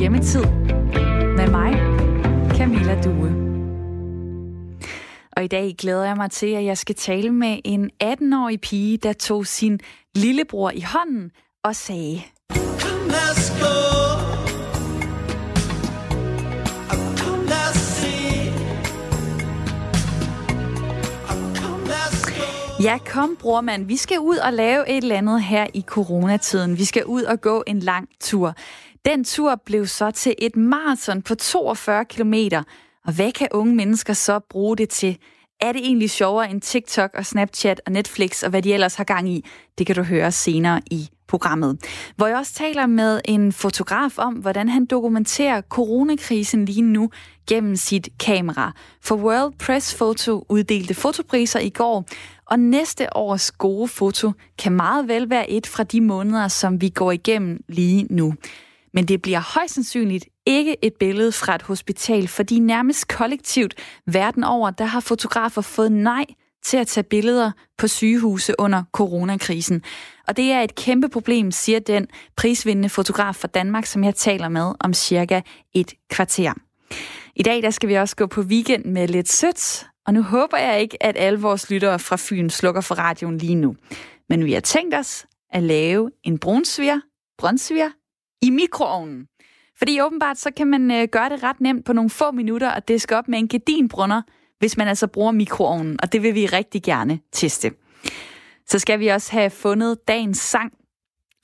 Hjemmetid med mig, Camilla Due. Og i dag glæder jeg mig til, at jeg skal tale med en 18-årig pige, der tog sin lillebror i hånden og sagde... Ja, kom bror mand. Vi skal ud og lave et eller andet her i coronatiden. Vi skal ud og gå en lang tur. Den tur blev så til et maraton på 42 km. Og hvad kan unge mennesker så bruge det til? Er det egentlig sjovere end TikTok og Snapchat og Netflix og hvad de ellers har gang i? Det kan du høre senere i programmet. Hvor jeg også taler med en fotograf om, hvordan han dokumenterer coronakrisen lige nu gennem sit kamera. For World Press Photo uddelte fotopriser i går, og næste års gode foto kan meget vel være et fra de måneder, som vi går igennem lige nu. Men det bliver højst sandsynligt ikke et billede fra et hospital, fordi nærmest kollektivt verden over, der har fotografer fået nej til at tage billeder på sygehuse under coronakrisen. Og det er et kæmpe problem, siger den prisvindende fotograf fra Danmark, som jeg taler med om cirka et kvarter. I dag der skal vi også gå på weekend med lidt sødt, og nu håber jeg ikke, at alle vores lyttere fra Fyn slukker for radioen lige nu. Men vi har tænkt os at lave en brunsviger, brunsviger i mikroovnen. Fordi åbenbart så kan man øh, gøre det ret nemt på nogle få minutter og diske op med en gedinbrunner, hvis man altså bruger mikroovnen, og det vil vi rigtig gerne teste. Så skal vi også have fundet dagens sang,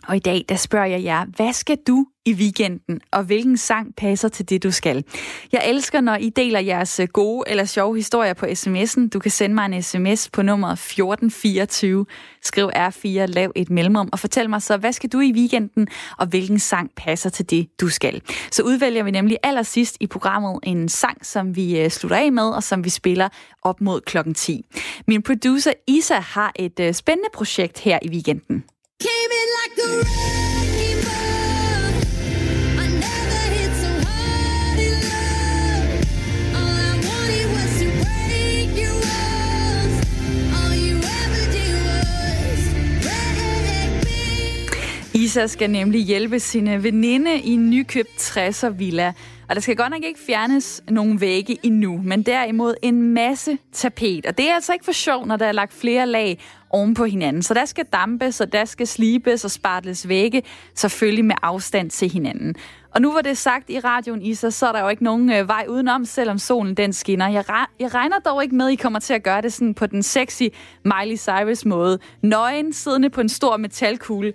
og i dag, der spørger jeg jer, hvad skal du i weekenden, og hvilken sang passer til det, du skal? Jeg elsker, når I deler jeres øh, gode eller sjove historier på sms'en. Du kan sende mig en sms på nummer 1424. Skriv R4, lav et mellemrum, og fortæl mig så, hvad skal du i weekenden, og hvilken sang passer til det, du skal? Så udvælger vi nemlig allersidst i programmet en sang, som vi øh, slutter af med, og som vi spiller op mod klokken 10. Min producer Isa har et øh, spændende projekt her i weekenden. Came in like Isa skal nemlig hjælpe sine veninde i en nykøbt 60'er villa. Og der skal godt nok ikke fjernes nogen vægge endnu, men derimod en masse tapet. Og det er altså ikke for sjov, når der er lagt flere lag oven på hinanden. Så der skal dampes, og der skal slibes og spartles vægge, selvfølgelig med afstand til hinanden. Og nu hvor det er sagt i radioen, Isa, så er der jo ikke nogen øh, vej udenom, selvom solen den skinner. Jeg, re- jeg regner dog ikke med, at I kommer til at gøre det sådan på den sexy Miley Cyrus måde. Nøgen, siddende på en stor metalkugle,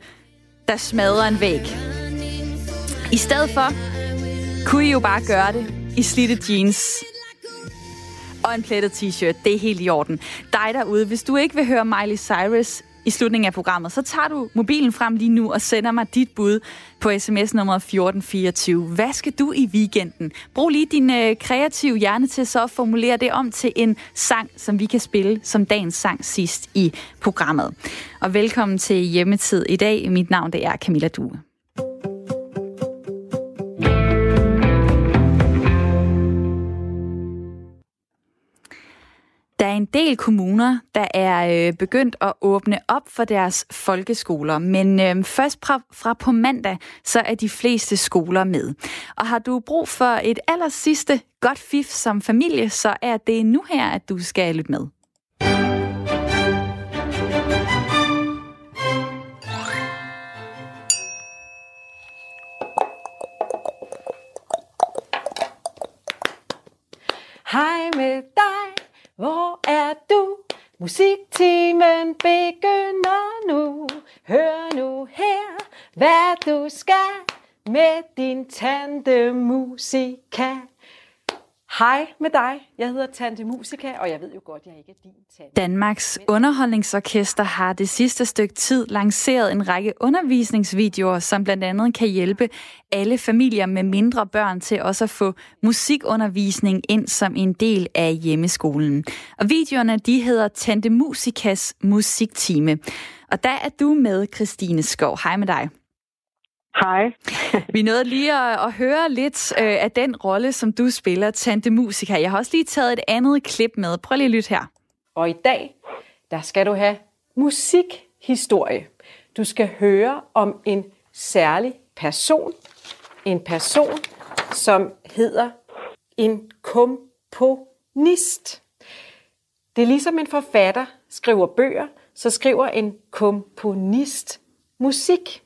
der smadrer en væg. I stedet for kunne I jo bare gøre det i slitte jeans og en plettet t-shirt. Det er helt i orden. Dig derude, hvis du ikke vil høre Miley Cyrus i slutningen af programmet, så tager du mobilen frem lige nu og sender mig dit bud på sms nummer 1424. Hvad skal du i weekenden? Brug lige din øh, kreative hjerne til så at formulere det om til en sang, som vi kan spille som dagens sang sidst i programmet. Og velkommen til Hjemmetid i dag. Mit navn det er Camilla Due. Del kommuner, der er øh, begyndt at åbne op for deres folkeskoler, men øh, først fra, fra på mandag, så er de fleste skoler med. Og har du brug for et aller sidste godt fif som familie, så er det nu her, at du skal lytte med. Hej med dig. Hvor er du? Musiktimen begynder nu. Hør nu her, hvad du skal med din tante Musika. Hej med dig. Jeg hedder Tante Musika, og jeg ved jo godt, jeg ikke er din tante. Danmarks Underholdningsorkester har det sidste stykke tid lanceret en række undervisningsvideoer, som blandt andet kan hjælpe alle familier med mindre børn til også at få musikundervisning ind som en del af hjemmeskolen. Og videoerne, de hedder Tante Musikas musiktime. Og der er du med, Christine Skov. Hej med dig. Hej. Vi nåede lige at, at høre lidt øh, af den rolle, som du spiller, Tante Musiker. Jeg har også lige taget et andet klip med. Prøv lige at lytte her. Og i dag, der skal du have musikhistorie. Du skal høre om en særlig person, en person, som hedder en komponist. Det er ligesom en forfatter skriver bøger, så skriver en komponist musik.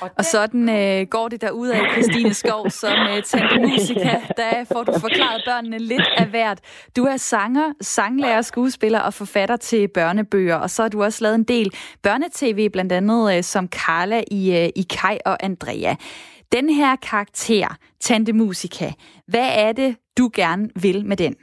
Og, og sådan øh, går det ud af Christine Skov som øh, Tante Musika. Der får du forklaret børnene lidt af hvert. Du er sanger, sanglærer, skuespiller og forfatter til børnebøger, og så har du også lavet en del børnetv, blandt andet øh, som Carla i, øh, i Kai og Andrea. Den her karakter, Tante Musika, hvad er det, du gerne vil med den?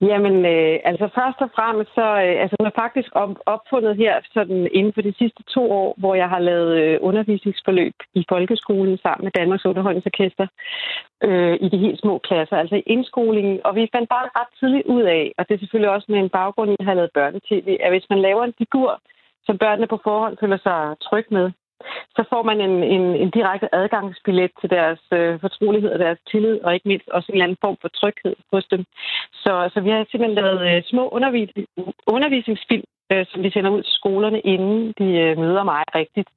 Jamen, øh, altså først og fremmest, så øh, altså, man er faktisk op, opfundet her sådan, inden for de sidste to år, hvor jeg har lavet øh, undervisningsforløb i folkeskolen sammen med Danmarks Underholdningsorkester øh, i de helt små klasser, altså i indskolingen. Og vi fandt bare ret tidligt ud af, og det er selvfølgelig også med en baggrund i at have lavet børnetv, at hvis man laver en figur, som børnene på forhånd føler sig tryg med, så får man en, en, en direkte adgangsbillet til deres øh, fortrolighed og deres tillid, og ikke mindst også en eller anden form for tryghed hos dem. Så, så vi har simpelthen lavet øh, små undervis, undervisningsfilm, øh, som vi sender ud til skolerne, inden de øh, møder mig rigtigt.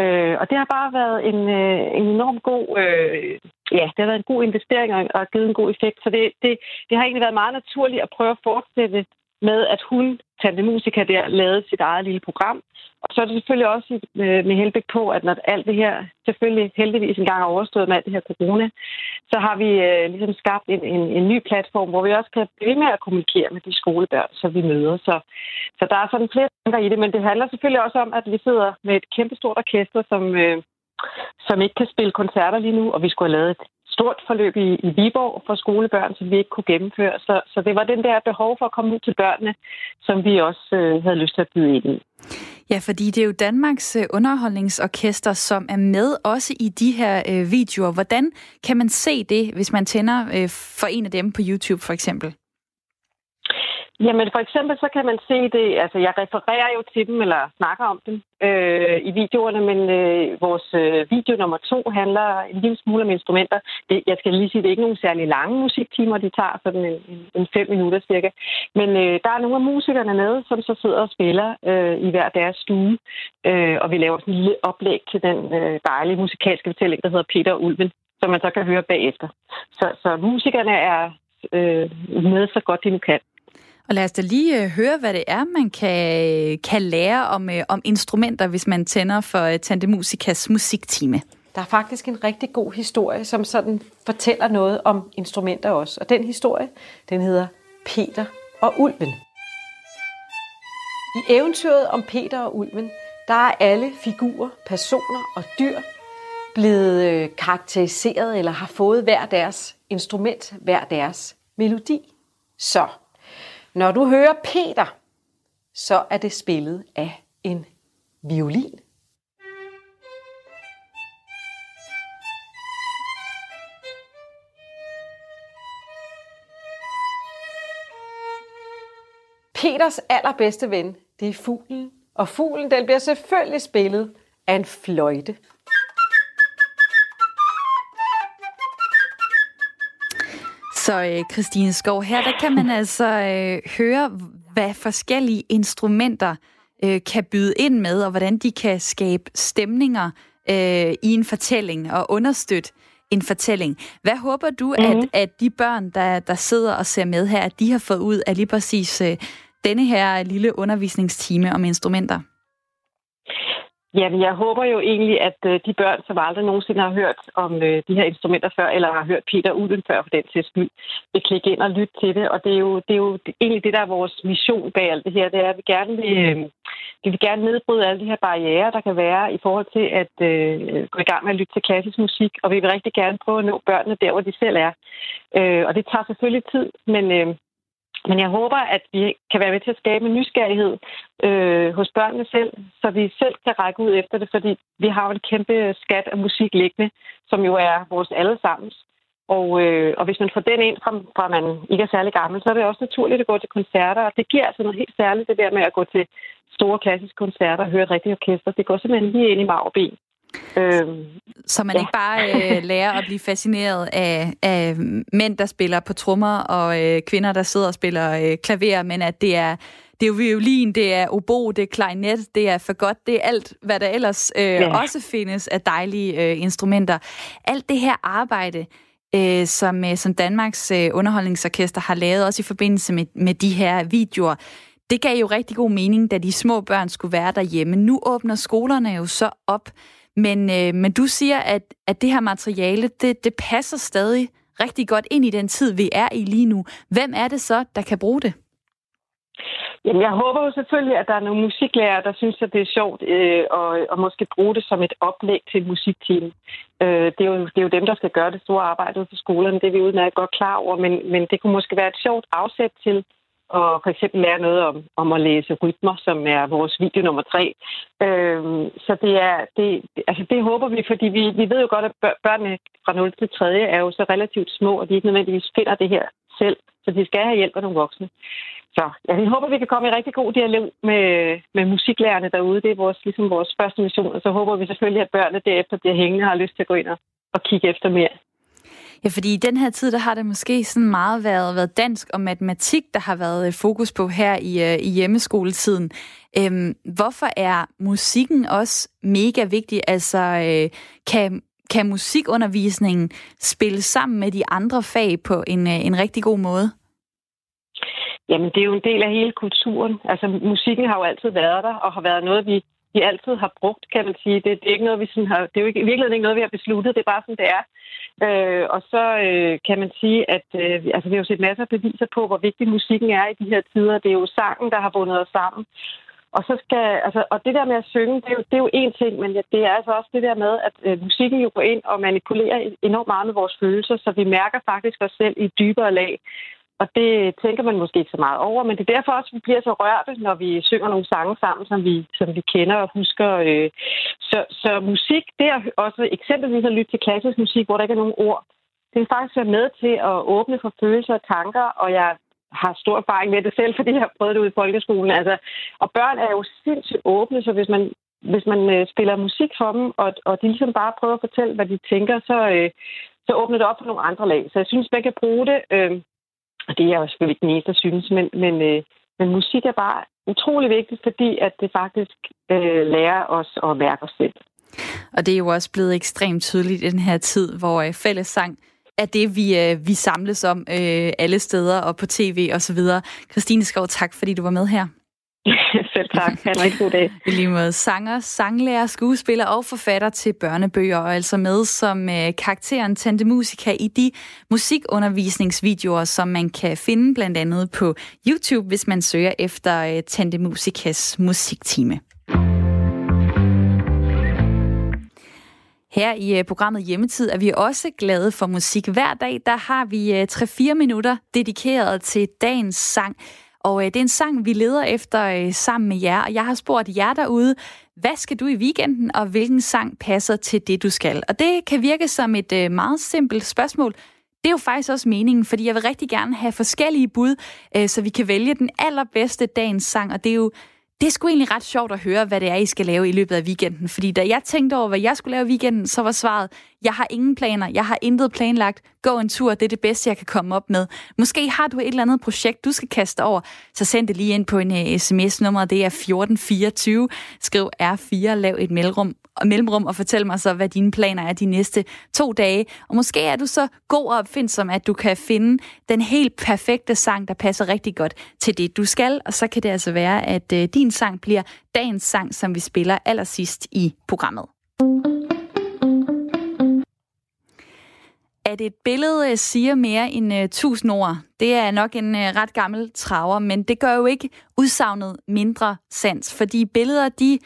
Øh, og det har bare været en, øh, en enorm god, øh, ja, det har været en god investering og, og givet en god effekt. Så det, det, det har egentlig været meget naturligt at prøve at fortsætte med, at hun, Tante Musica, der, lavede sit eget lille program. Og så er det selvfølgelig også med, med henblik på, at når alt det her selvfølgelig heldigvis engang er overstået med alt det her corona, så har vi øh, ligesom skabt en, en, en ny platform, hvor vi også kan blive med at kommunikere med de skolebørn, som vi møder. Så, så der er sådan flere tanker i det, men det handler selvfølgelig også om, at vi sidder med et kæmpestort orkester, som, øh, som ikke kan spille koncerter lige nu, og vi skulle have lavet et stort forløb i, i Viborg for skolebørn, som vi ikke kunne gennemføre. Så, så det var den der behov for at komme ud til børnene, som vi også øh, havde lyst til at byde ind i. Ja, fordi det er jo Danmarks øh, underholdningsorkester, som er med også i de her øh, videoer. Hvordan kan man se det, hvis man tænder øh, for en af dem på YouTube for eksempel? Jamen for eksempel så kan man se det, altså jeg refererer jo til dem, eller snakker om dem øh, i videoerne, men øh, vores øh, video nummer to handler en lille smule om instrumenter. Det, jeg skal lige sige, det er ikke nogen særlig lange musiktimer, de tager sådan en, en, en fem minutter cirka. Men øh, der er nogle af musikerne med, som så sidder og spiller øh, i hver deres stue, øh, og vi laver sådan en lille oplæg til den øh, dejlige musikalske fortælling, der hedder Peter og Ulven, som man så kan høre bagefter. Så, så musikerne er øh, med så godt de nu kan. Og lad os da lige øh, høre, hvad det er, man kan, øh, kan lære om, øh, om instrumenter, hvis man tænder for Tante Musikas musiktime. Der er faktisk en rigtig god historie, som sådan fortæller noget om instrumenter også. Og den historie, den hedder Peter og Ulven. I eventyret om Peter og Ulven, der er alle figurer, personer og dyr blevet karakteriseret eller har fået hver deres instrument, hver deres melodi. Så når du hører Peter, så er det spillet af en violin. Peters allerbedste ven, det er fuglen. Og fuglen, den bliver selvfølgelig spillet af en fløjte. Så øh, Christine Skov, her der kan man altså øh, høre, hvad forskellige instrumenter øh, kan byde ind med, og hvordan de kan skabe stemninger øh, i en fortælling og understøtte en fortælling. Hvad håber du, mm-hmm. at, mhm. at de børn, der, der sidder og ser med her, at de har fået ud af lige præcis øh, denne her lille undervisningstime om instrumenter? Jamen, jeg håber jo egentlig, at øh, de børn, som aldrig nogensinde har hørt om øh, de her instrumenter før, eller har hørt Peter Uden før for den til skyld, vil klikke ind og lytte til det. Og det er jo, det er jo egentlig det, der er vores mission bag alt det her. Det er, at vi gerne vil, øh, vi vil gerne nedbryde alle de her barriere, der kan være i forhold til at øh, gå i gang med at lytte til klassisk musik. Og vi vil rigtig gerne prøve at nå børnene der, hvor de selv er. Øh, og det tager selvfølgelig tid, men... Øh, men jeg håber, at vi kan være med til at skabe en nysgerrighed øh, hos børnene selv, så vi selv kan række ud efter det, fordi vi har jo en kæmpe skat af musik liggende, som jo er vores allesammens. Og, øh, og hvis man får den ind, fra, fra man ikke er særlig gammel, så er det også naturligt at gå til koncerter. Og det giver altså noget helt særligt, det der med at gå til store klassiske koncerter og høre et rigtigt orkester. Det går simpelthen lige ind i mag og ben. Øhm, så man ja. ikke bare øh, lærer at blive fascineret af, af mænd, der spiller på trommer, og øh, kvinder, der sidder og spiller øh, klaver, men at det er, det er jo violin, det er obo, det er klarinet, det er fagot, det er alt, hvad der ellers øh, ja. også findes af dejlige øh, instrumenter. Alt det her arbejde, øh, som, øh, som Danmarks øh, underholdningsorkester har lavet, også i forbindelse med, med de her videoer, det gav jo rigtig god mening, da de små børn skulle være derhjemme. Nu åbner skolerne jo så op, men, øh, men du siger, at, at det her materiale, det, det passer stadig rigtig godt ind i den tid, vi er i lige nu. Hvem er det så, der kan bruge det? Jamen, jeg håber jo selvfølgelig, at der er nogle musiklærer, der synes, at det er sjovt øh, og, og måske bruge det som et oplæg til et musikteam. Øh, det, er jo, det er jo dem, der skal gøre det store arbejde på skolerne. Det er vi udmærket godt klar over, men, men det kunne måske være et sjovt afsæt til og for eksempel lære noget om, om at læse rytmer, som er vores video nummer tre. Øhm, så det er, det, altså det håber vi, fordi vi, vi ved jo godt, at børnene fra 0 til 3. er jo så relativt små, og de ikke nødvendigvis finder det her selv, så de skal have hjælp af nogle voksne. Så ja, vi håber, vi kan komme i rigtig god dialog med, med musiklærerne derude. Det er vores, ligesom vores første mission, og så håber vi selvfølgelig, at børnene derefter bliver hængende og har lyst til at gå ind og, og kigge efter mere. Ja, fordi i den her tid, der har det måske sådan meget været, været dansk og matematik, der har været øh, fokus på her i, øh, i hjemmeskoletiden. Øhm, hvorfor er musikken også mega vigtig? Altså, øh, kan, kan musikundervisningen spille sammen med de andre fag på en, øh, en rigtig god måde? Jamen, det er jo en del af hele kulturen. Altså, musikken har jo altid været der, og har været noget, vi, vi altid har brugt, kan man sige. Det, det er ikke noget, vi sådan har, det er jo ikke, virkelig ikke noget, vi har besluttet. Det er bare sådan, det er. Øh, og så øh, kan man sige, at øh, altså, vi har jo set masser af beviser på, hvor vigtig musikken er i de her tider. Det er jo sangen, der har bundet os sammen. Og, så skal, altså, og det der med at synge, det er, jo, det er jo én ting, men det er altså også det der med, at øh, musikken jo går ind og manipulerer enormt meget med vores følelser, så vi mærker faktisk os selv i dybere lag. Og det tænker man måske ikke så meget over, men det er derfor også, at vi bliver så rørte, når vi synger nogle sange sammen, som vi, som vi kender og husker. Øh. Så, så musik, det er også eksempelvis at lytte til klassisk musik, hvor der ikke er nogen ord. Det er faktisk være med til at åbne for følelser og tanker, og jeg har stor erfaring med det selv, fordi jeg har prøvet det ud i folkeskolen. Altså, og børn er jo sindssygt åbne, så hvis man, hvis man øh, spiller musik for dem, og, og de ligesom bare prøver at fortælle, hvad de tænker, så, øh, så åbner det op for nogle andre lag. Så jeg synes, man kan bruge det. Øh, og det er jeg jo selvfølgelig ikke den eneste, der synes, men, men, øh, men musik er bare utrolig vigtigt, fordi at det faktisk øh, lærer os at mærke os selv. Og det er jo også blevet ekstremt tydeligt i den her tid, hvor øh, fællessang er det, vi, øh, vi samles om øh, alle steder og på tv og så videre. Christine Skov, tak fordi du var med her. Selv tak. Ha' en rigtig god dag. I lige måde sanger, sanglærer, skuespiller og forfatter til børnebøger, og altså med som øh, karakteren Tante Musica i de musikundervisningsvideoer, som man kan finde blandt andet på YouTube, hvis man søger efter øh, Tante Musicas musiktime. Her i øh, programmet Hjemmetid er vi også glade for musik. Hver dag der har vi øh, 3-4 minutter dedikeret til dagens sang. Og øh, det er en sang, vi leder efter øh, sammen med jer. Og jeg har spurgt jer derude, hvad skal du i weekenden, og hvilken sang passer til det, du skal? Og det kan virke som et øh, meget simpelt spørgsmål. Det er jo faktisk også meningen, fordi jeg vil rigtig gerne have forskellige bud, øh, så vi kan vælge den allerbedste dagens sang. Og det er jo det er sgu egentlig ret sjovt at høre, hvad det er, I skal lave i løbet af weekenden. Fordi da jeg tænkte over, hvad jeg skulle lave i weekenden, så var svaret, jeg har ingen planer, jeg har intet planlagt. Gå en tur, det er det bedste, jeg kan komme op med. Måske har du et eller andet projekt, du skal kaste over, så send det lige ind på en øh, uh, sms-nummer, det er 1424. Skriv R4, lav et mellemrum, mellemrum og fortæl mig så, hvad dine planer er de næste to dage. Og måske er du så god og opfindsom, at du kan finde den helt perfekte sang, der passer rigtig godt til det, du skal. Og så kan det altså være, at øh, din sang bliver dagens sang, som vi spiller allersidst i programmet. At et billede øh, siger mere end uh, tusind ord, det er nok en uh, ret gammel traver, men det gør jo ikke udsagnet mindre sandt, fordi billeder, de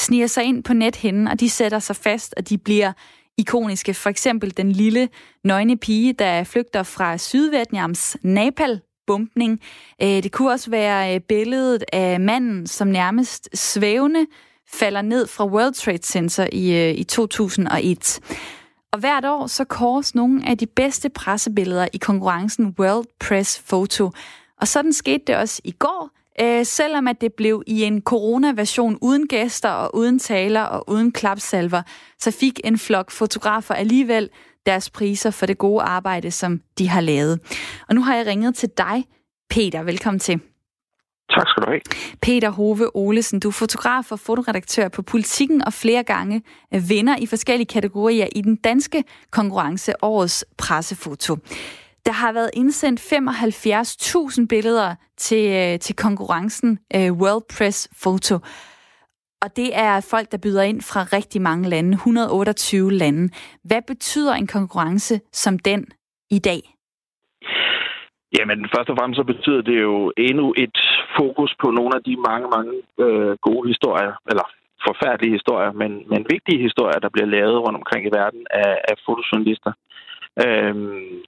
sniger sig ind på nethinden, og de sætter sig fast, og de bliver ikoniske. For eksempel den lille nøgne pige, der flygter fra Sydvietnams Napal-bumpning. Øh, det kunne også være øh, billedet af manden, som nærmest svævende falder ned fra World Trade Center i, øh, i 2001. Og hvert år så kores nogle af de bedste pressebilleder i konkurrencen World Press Photo. Og sådan skete det også i går, øh, selvom at det blev i en corona-version uden gæster og uden taler og uden klapsalver, så fik en flok fotografer alligevel deres priser for det gode arbejde, som de har lavet. Og nu har jeg ringet til dig, Peter. Velkommen til. Tak skal du have. Peter Hove Olesen, du er fotograf og fotoredaktør på Politikken og flere gange vinder i forskellige kategorier i den danske konkurrence Årets Pressefoto. Der har været indsendt 75.000 billeder til, øh, til konkurrencen øh, World Press Photo. Og det er folk, der byder ind fra rigtig mange lande, 128 lande. Hvad betyder en konkurrence som den i dag? Jamen, først og fremmest så betyder det jo endnu et fokus på nogle af de mange, mange øh, gode historier, eller forfærdelige historier, men, men vigtige historier, der bliver lavet rundt omkring i verden af, af fotojournalister. Øh,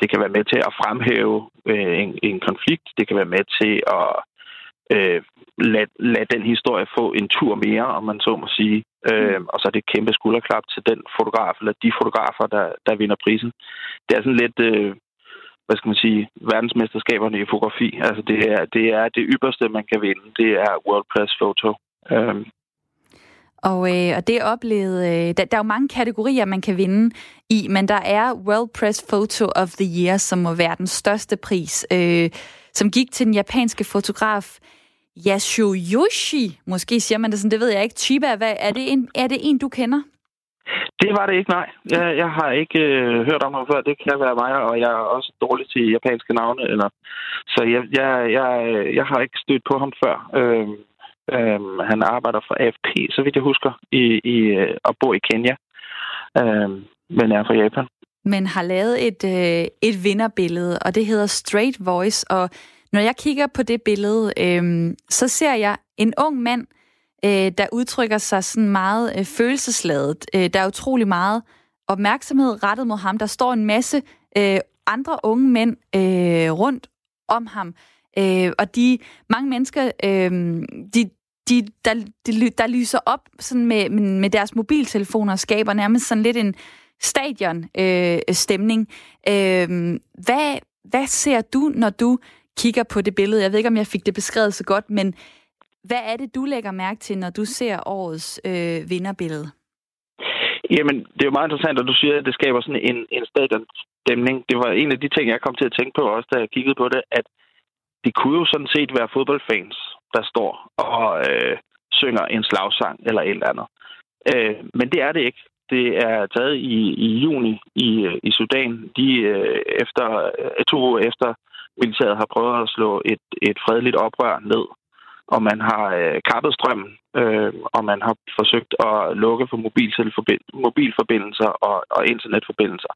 det kan være med til at fremhæve øh, en, en konflikt. Det kan være med til at øh, lade, lad den historie få en tur mere, om man så må sige. Øh, og så er det et kæmpe skulderklap til den fotograf, eller de fotografer, der, der vinder prisen. Det er sådan lidt... Øh, hvad skal man sige, verdensmesterskaberne i fotografi. Altså det er det, er det ypperste, man kan vinde. Det er World Press Photo. Øhm. Og, øh, og det oplevede... Øh, der, der er jo mange kategorier, man kan vinde i, men der er World Press Photo of the Year, som må være den største pris, øh, som gik til den japanske fotograf Yasuyushi. Måske siger man det sådan, det ved jeg ikke. Chiba, hvad, er, det en, er det en, du kender? Det var det ikke, nej. Jeg, jeg har ikke øh, hørt om ham før. Det kan være mig, og jeg er også dårlig til japanske navne. Eller... Så jeg, jeg, jeg, jeg har ikke stødt på ham før. Øh, Øhm, han arbejder for AFP, så vidt jeg husker, i, i, øh, og bor i Kenya. øhm, men er fra Japan. Men har lavet et, øh, et vinderbillede, og det hedder Straight Voice. Og når jeg kigger på det billede, øh, så ser jeg en ung mand, øh, der udtrykker sig sådan meget øh, følelsesladet. Øh, der er utrolig meget opmærksomhed rettet mod ham. Der står en masse øh, andre unge mænd øh, rundt om ham. Øh, og de mange mennesker, øh, de, de, der, de, der lyser op sådan med, med deres mobiltelefoner og skaber nærmest sådan lidt en stadion-stemning. Øh, øh, hvad, hvad ser du, når du kigger på det billede? Jeg ved ikke, om jeg fik det beskrevet så godt, men hvad er det, du lægger mærke til, når du ser årets øh, vinderbillede? Jamen, det er jo meget interessant, at du siger, at det skaber sådan en, en stadionstemning. Det var en af de ting, jeg kom til at tænke på også, da jeg kiggede på det, at det kunne jo sådan set være fodboldfans, der står og øh, synger en slagsang eller et eller andet. Øh, men det er det ikke. Det er taget i, i juni i, i Sudan. De øh, efter øh, to år efter militæret har prøvet at slå et, et fredeligt oprør ned og man har øh, kappet strømmen, øh, og man har forsøgt at lukke for mobilforbindelser og, og internetforbindelser.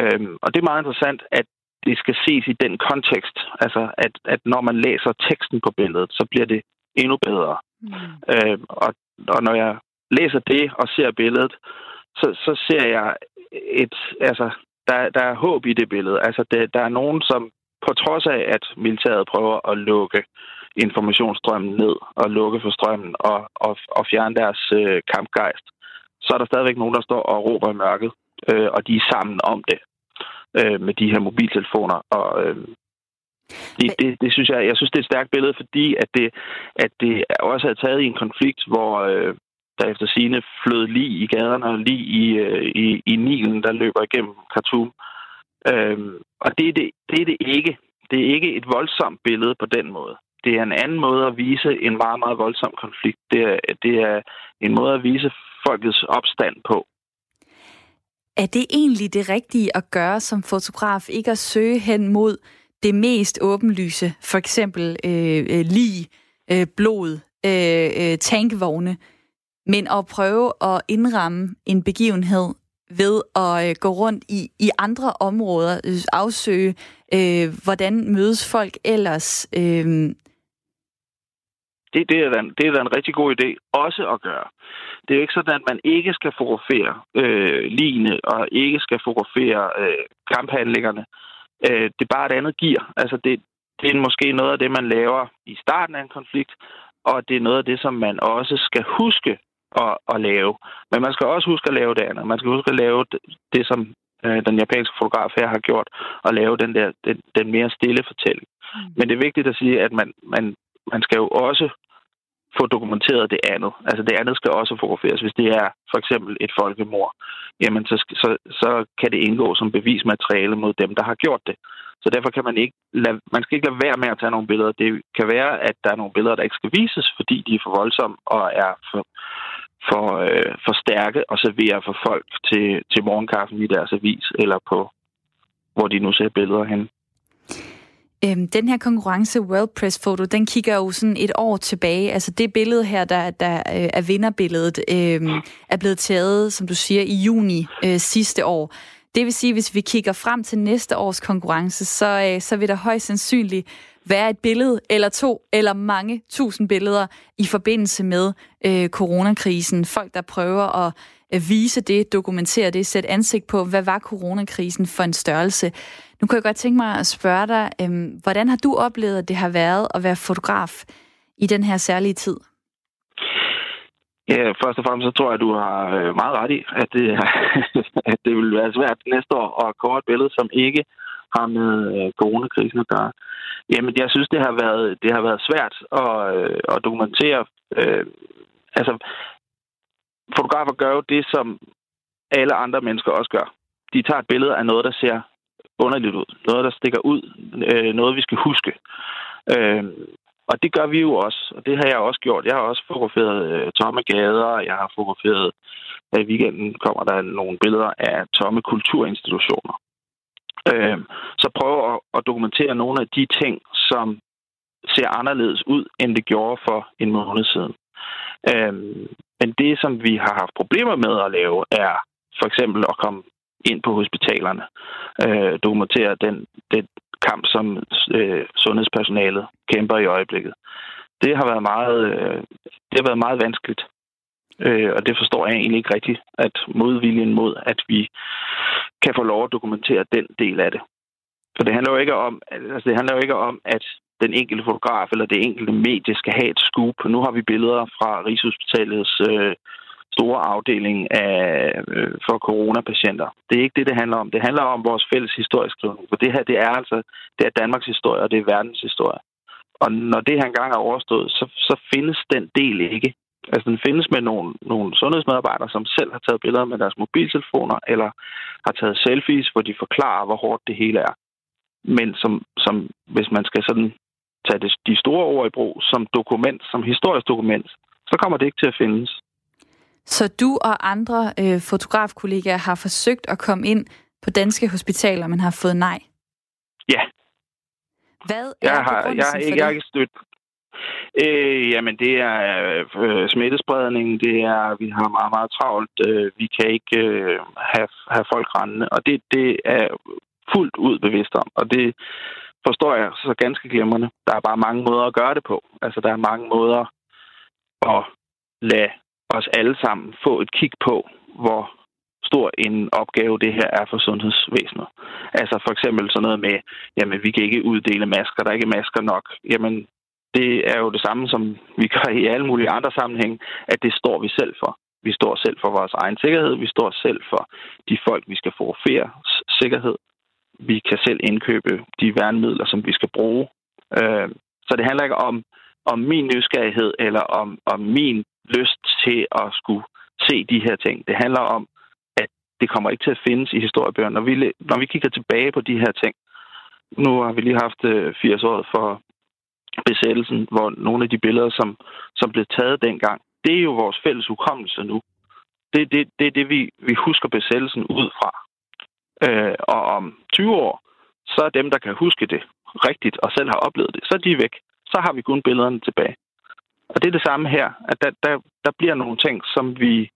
Øh, og det er meget interessant, at det skal ses i den kontekst, altså at, at når man læser teksten på billedet, så bliver det endnu bedre. Mm. Øh, og, og når jeg læser det og ser billedet, så, så ser jeg et, altså, der, der er håb i det billede. Altså, det, der er nogen, som på trods af, at militæret prøver at lukke informationsstrømmen ned og lukke for strømmen og, og, og fjerne deres øh, kampgejst, så er der stadigvæk nogen, der står og råber i mørket, øh, og de er sammen om det øh, med de her mobiltelefoner. Og, øh, det, det, det synes jeg, jeg synes, det er et stærkt billede, fordi at det, at det også er taget i en konflikt, hvor øh, der efter sine flød lige i gaderne og lige i, øh, i, i Nilen, der løber igennem Khartoum. Øh, og det er det, det er det ikke. Det er ikke et voldsomt billede på den måde det er en anden måde at vise en meget, meget voldsom konflikt. Det er, det er en måde at vise folkets opstand på. Er det egentlig det rigtige at gøre som fotograf? Ikke at søge hen mod det mest åbenlyse, for eksempel øh, øh, lige, øh, blod, øh, øh, tankvogne, men at prøve at indramme en begivenhed ved at øh, gå rundt i, i andre områder, øh, afsøge, øh, hvordan mødes folk ellers, øh, det, det, er da, det er da en rigtig god idé også at gøre. Det er jo ikke sådan, at man ikke skal fotografere øh, ligene og ikke skal fotografere øh, kamphandlingerne. Øh, det er bare et andet gear. Altså det, det er måske noget af det, man laver i starten af en konflikt, og det er noget af det, som man også skal huske at, at lave. Men man skal også huske at lave det andet. Man skal huske at lave det, det som øh, den japanske fotograf her har gjort, og lave den der den, den mere stille fortælling. Mm. Men det er vigtigt at sige, at man, man, man skal jo også få dokumenteret det andet. Altså det andet skal også fotograferes. Hvis det er for eksempel et folkemord, jamen så, så, så kan det indgå som bevismateriale mod dem, der har gjort det. Så derfor kan man ikke lade, man skal ikke lade være med at tage nogle billeder. Det kan være, at der er nogle billeder, der ikke skal vises, fordi de er for voldsomme og er for, for, øh, for stærke og serverer for folk til, til morgenkaffen i deres avis eller på, hvor de nu ser billeder hen. Øhm, den her konkurrence World Press Photo, den kigger jo sådan et år tilbage. Altså det billede her, der, der øh, er vinderbilledet, øh, er blevet taget, som du siger, i juni øh, sidste år. Det vil sige, hvis vi kigger frem til næste års konkurrence, så, øh, så vil der højst sandsynligt være et billede eller to eller mange tusind billeder i forbindelse med øh, coronakrisen. Folk, der prøver at øh, vise det, dokumentere det, sætte ansigt på, hvad var coronakrisen for en størrelse. Nu kan jeg godt tænke mig at spørge dig, øhm, hvordan har du oplevet, at det har været at være fotograf i den her særlige tid? Ja, først og fremmest så tror jeg, at du har øh, meget ret i, at det, at det vil være svært næste år at kåre et billede, som ikke har med øh, coronakrisen at gøre. Jamen, jeg synes, det har været, det har været svært at, øh, at dokumentere. Øh, altså, fotografer gør jo det, som alle andre mennesker også gør. De tager et billede af noget, der ser underligt ud. Noget, der stikker ud. Øh, noget, vi skal huske. Øh, og det gør vi jo også, og det har jeg også gjort. Jeg har også fotograferet øh, tomme gader, jeg har fotograferet, at i weekenden kommer der nogle billeder af tomme kulturinstitutioner. Øh, så prøv at, at dokumentere nogle af de ting, som ser anderledes ud, end det gjorde for en måned siden. Øh, men det, som vi har haft problemer med at lave, er for eksempel at komme ind på hospitalerne, øh, dokumentere den, den kamp, som øh, sundhedspersonalet kæmper i øjeblikket. Det har været meget, øh, det har været meget vanskeligt. Øh, og det forstår jeg egentlig ikke rigtigt, at modviljen mod, at vi kan få lov at dokumentere den del af det. For det handler jo ikke om, altså det handler jo ikke om, at den enkelte fotograf eller det enkelte medie skal have et scoop. Nu har vi billeder fra Rigshospitalets øh, store afdeling af, øh, for coronapatienter. Det er ikke det, det handler om. Det handler om vores fælles historieskrivning. For det her, det er altså det er Danmarks historie, og det er verdens historie. Og når det her engang er overstået, så, så findes den del ikke. Altså, den findes med nogle, nogle sundhedsmedarbejdere, som selv har taget billeder med deres mobiltelefoner, eller har taget selfies, hvor de forklarer, hvor hårdt det hele er. Men som, som hvis man skal sådan tage det, de store ord i brug som dokument, som historisk dokument, så kommer det ikke til at findes. Så du og andre øh, fotografkollegaer har forsøgt at komme ind på danske hospitaler, men har fået nej? Ja. Hvad er jeg har, jeg, jeg, det? jeg har ikke stødt. Øh, jamen, det er øh, smittespredning, det er, vi har meget, meget travlt, øh, vi kan ikke øh, have, have folk rendende, og det, det er fuldt ud bevidst om, og det forstår jeg så ganske glimrende. Der er bare mange måder at gøre det på. Altså, der er mange måder at lade os alle sammen få et kig på, hvor stor en opgave det her er for sundhedsvæsenet. Altså for eksempel sådan noget med, jamen vi kan ikke uddele masker, der er ikke masker nok. Jamen det er jo det samme, som vi gør i alle mulige andre sammenhænge, at det står vi selv for. Vi står selv for vores egen sikkerhed, vi står selv for de folk, vi skal forfære sikkerhed. Vi kan selv indkøbe de værnemidler, som vi skal bruge. Øh, så det handler ikke om, om min nysgerrighed eller om, om min lyst til at skulle se de her ting. Det handler om, at det kommer ikke til at findes i historiebøgerne. Når vi, når vi kigger tilbage på de her ting, nu har vi lige haft øh, 80 år for besættelsen, hvor nogle af de billeder, som, som blev taget dengang, det er jo vores fælles hukommelse nu. Det, det, det er det, vi, vi husker besættelsen ud fra. Øh, og om 20 år, så er dem, der kan huske det rigtigt og selv har oplevet det, så er de væk. Så har vi kun billederne tilbage. Og det er det samme her, at der, der, der bliver nogle ting, som vi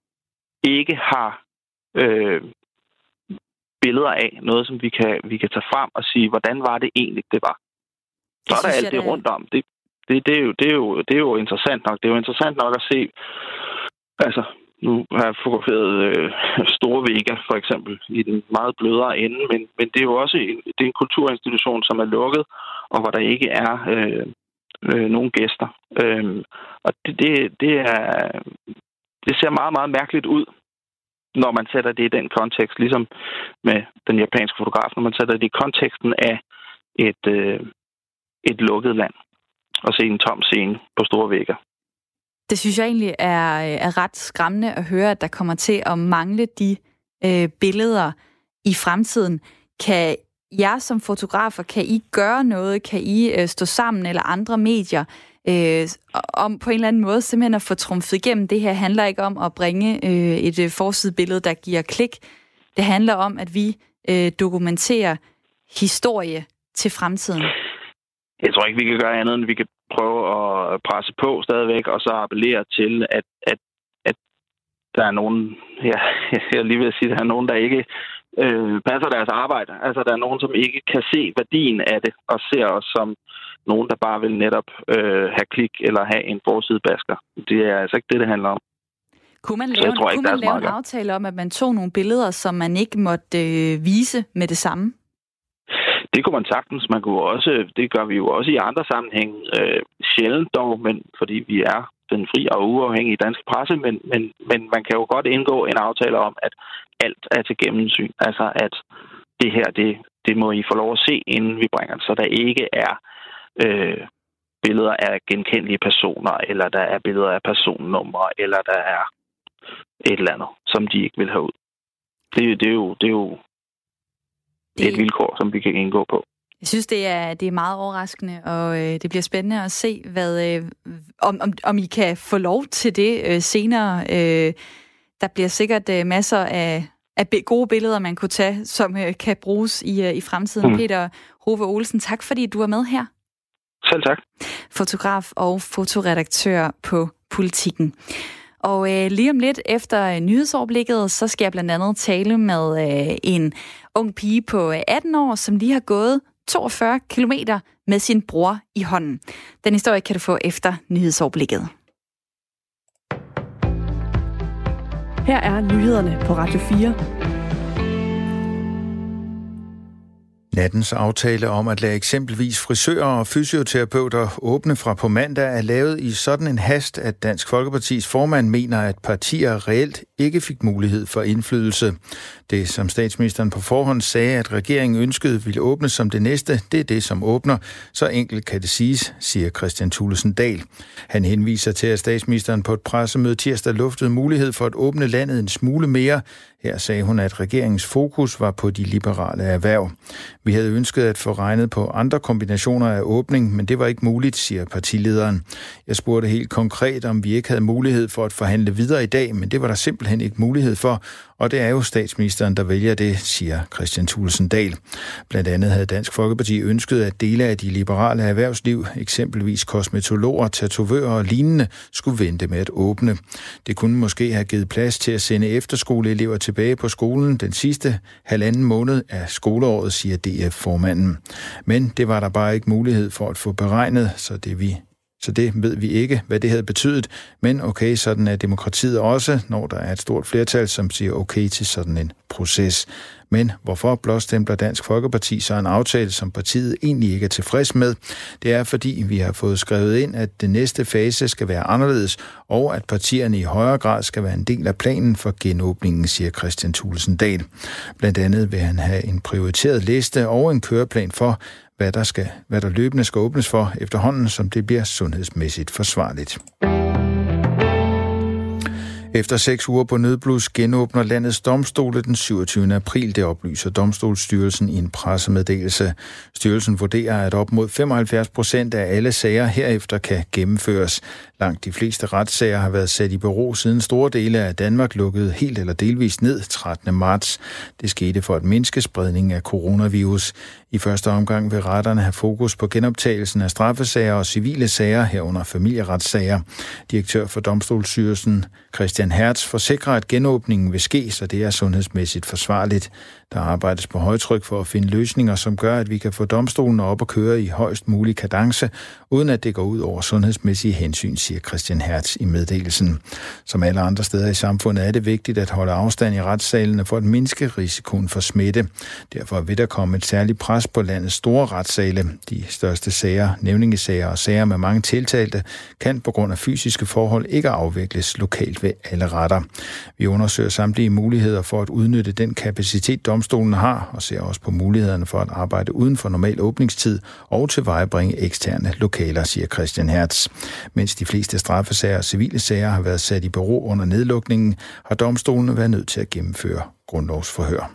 ikke har øh, billeder af. Noget, som vi kan, vi kan tage frem og sige, hvordan var det egentlig, det var. Så er der alt det rundt om. Det, det, det, er jo, det, er jo, det er jo interessant nok. Det er jo interessant nok at se, altså nu har jeg fotograferet øh, Store Vega, for eksempel, i den meget blødere ende, men, men det er jo også en, det er en kulturinstitution, som er lukket, og hvor der ikke er øh, øh, nogle gæster. Øh, og det, det, det, er, det ser meget, meget mærkeligt ud, når man sætter det i den kontekst, ligesom med den japanske fotograf, når man sætter det i konteksten af et, øh, et lukket land og se en tom scene på store vægge. Det synes jeg egentlig er, øh, er ret skræmmende at høre, at der kommer til at mangle de øh, billeder i fremtiden. Kan jer som fotografer, kan I gøre noget? Kan I øh, stå sammen eller andre medier øh, om på en eller anden måde simpelthen at få trumfet igennem? Det her handler ikke om at bringe øh, et øh, forsidebillede, der giver klik. Det handler om, at vi øh, dokumenterer historie til fremtiden. Jeg tror ikke, vi kan gøre andet, end vi kan prøve at presse på stadigvæk, og så appellere til, at, at, at der er nogen, ja, jeg lige at sige, der er nogen, der ikke øh, passer deres arbejde. Altså, der er nogen, som ikke kan se værdien af det, og ser os som nogen, der bare vil netop øh, have klik eller have en forsidebasker. Det er altså ikke det, det handler om. Kunne man lave, tror, kunne man lave en aftale om, at man tog nogle billeder, som man ikke måtte øh, vise med det samme? Det kunne man sagtens. Man kunne også, det gør vi jo også i andre sammenhæng. Øh, sjældent dog, men fordi vi er den fri og uafhængige danske presse, men, men, men man kan jo godt indgå en aftale om, at alt er til gennemsyn. Altså, at det her, det, det må I få lov at se, inden vi bringer det, så der ikke er øh, billeder af genkendelige personer, eller der er billeder af personnumre, eller der er et eller andet, som de ikke vil have ud. Det, det, er, jo, det er jo det... et vilkår, som vi kan indgå på. Jeg synes, det er, det er meget overraskende, og øh, det bliver spændende at se, hvad, øh, om, om, om I kan få lov til det øh, senere. Øh, der bliver sikkert øh, masser af, af gode billeder, man kunne tage, som øh, kan bruges i, øh, i fremtiden. Mm. Peter Hove Olsen, tak fordi du er med her. Selv tak. Fotograf og fotoredaktør på Politikken. Og øh, lige om lidt efter nyhedsoverblikket, så skal jeg blandt andet tale med øh, en ung pige på 18 år, som lige har gået 42 km med sin bror i hånden. Den historie kan du få efter nyhedsoverblikket. Her er nyhederne på Radio 4. Nattens aftale om at lade eksempelvis frisører og fysioterapeuter åbne fra på mandag er lavet i sådan en hast, at Dansk Folkepartis formand mener, at partier reelt ikke fik mulighed for indflydelse. Det, som statsministeren på forhånd sagde, at regeringen ønskede ville åbne som det næste, det er det, som åbner. Så enkelt kan det siges, siger Christian Thulesen Dahl. Han henviser til, at statsministeren på et pressemøde tirsdag luftede mulighed for at åbne landet en smule mere. Her sagde hun, at regeringens fokus var på de liberale erhverv. Vi havde ønsket at få regnet på andre kombinationer af åbning, men det var ikke muligt, siger partilederen. Jeg spurgte helt konkret, om vi ikke havde mulighed for at forhandle videre i dag, men det var der simpelthen ikke mulighed for, og det er jo statsministeren, der vælger det, siger Christian Thulesen Dahl. Blandt andet havde Dansk Folkeparti ønsket, at dele af de liberale erhvervsliv, eksempelvis kosmetologer, tatovører og lignende, skulle vente med at åbne. Det kunne måske have givet plads til at sende efterskoleelever til tilbage på skolen den sidste halvanden måned af skoleåret, siger DF-formanden. Men det var der bare ikke mulighed for at få beregnet, så det vi så det ved vi ikke, hvad det havde betydet. Men okay, sådan er demokratiet også, når der er et stort flertal, som siger okay til sådan en proces. Men hvorfor blåstempler Dansk Folkeparti så en aftale, som partiet egentlig ikke er tilfreds med? Det er, fordi vi har fået skrevet ind, at den næste fase skal være anderledes, og at partierne i højere grad skal være en del af planen for genåbningen, siger Christian Thulesen Dahl. Blandt andet vil han have en prioriteret liste og en køreplan for, hvad der, skal, hvad der løbende skal åbnes for efterhånden, som det bliver sundhedsmæssigt forsvarligt. Efter seks uger på nødblus genåbner landets domstole den 27. april, det oplyser Domstolsstyrelsen i en pressemeddelelse. Styrelsen vurderer, at op mod 75 procent af alle sager herefter kan gennemføres. Langt de fleste retssager har været sat i bero siden store dele af Danmark lukkede helt eller delvist ned 13. marts. Det skete for at mindske spredningen af coronavirus. I første omgang vil retterne have fokus på genoptagelsen af straffesager og civile sager herunder familieretssager. Direktør for Domstolsstyrelsen Christian Hertz forsikrer, at genåbningen vil ske, så det er sundhedsmæssigt forsvarligt. Der arbejdes på højtryk for at finde løsninger, som gør, at vi kan få domstolen op og køre i højst mulig kadence, uden at det går ud over sundhedsmæssige hensyn, siger Christian Hertz i meddelelsen. Som alle andre steder i samfundet er det vigtigt at holde afstand i retssalene for at mindske risikoen for smitte. Derfor vil der komme et særligt pres på landets store retssale. De største sager, nævningesager og sager med mange tiltalte, kan på grund af fysiske forhold ikke afvikles lokalt ved alle retter. Vi undersøger samtlige muligheder for at udnytte den kapacitet, domstolen har, og ser også på mulighederne for at arbejde uden for normal åbningstid og tilvejebringe eksterne lokaler, siger Christian Hertz. Mens de fleste straffesager og civile sager har været sat i bero under nedlukningen, har domstolene været nødt til at gennemføre grundlovsforhør.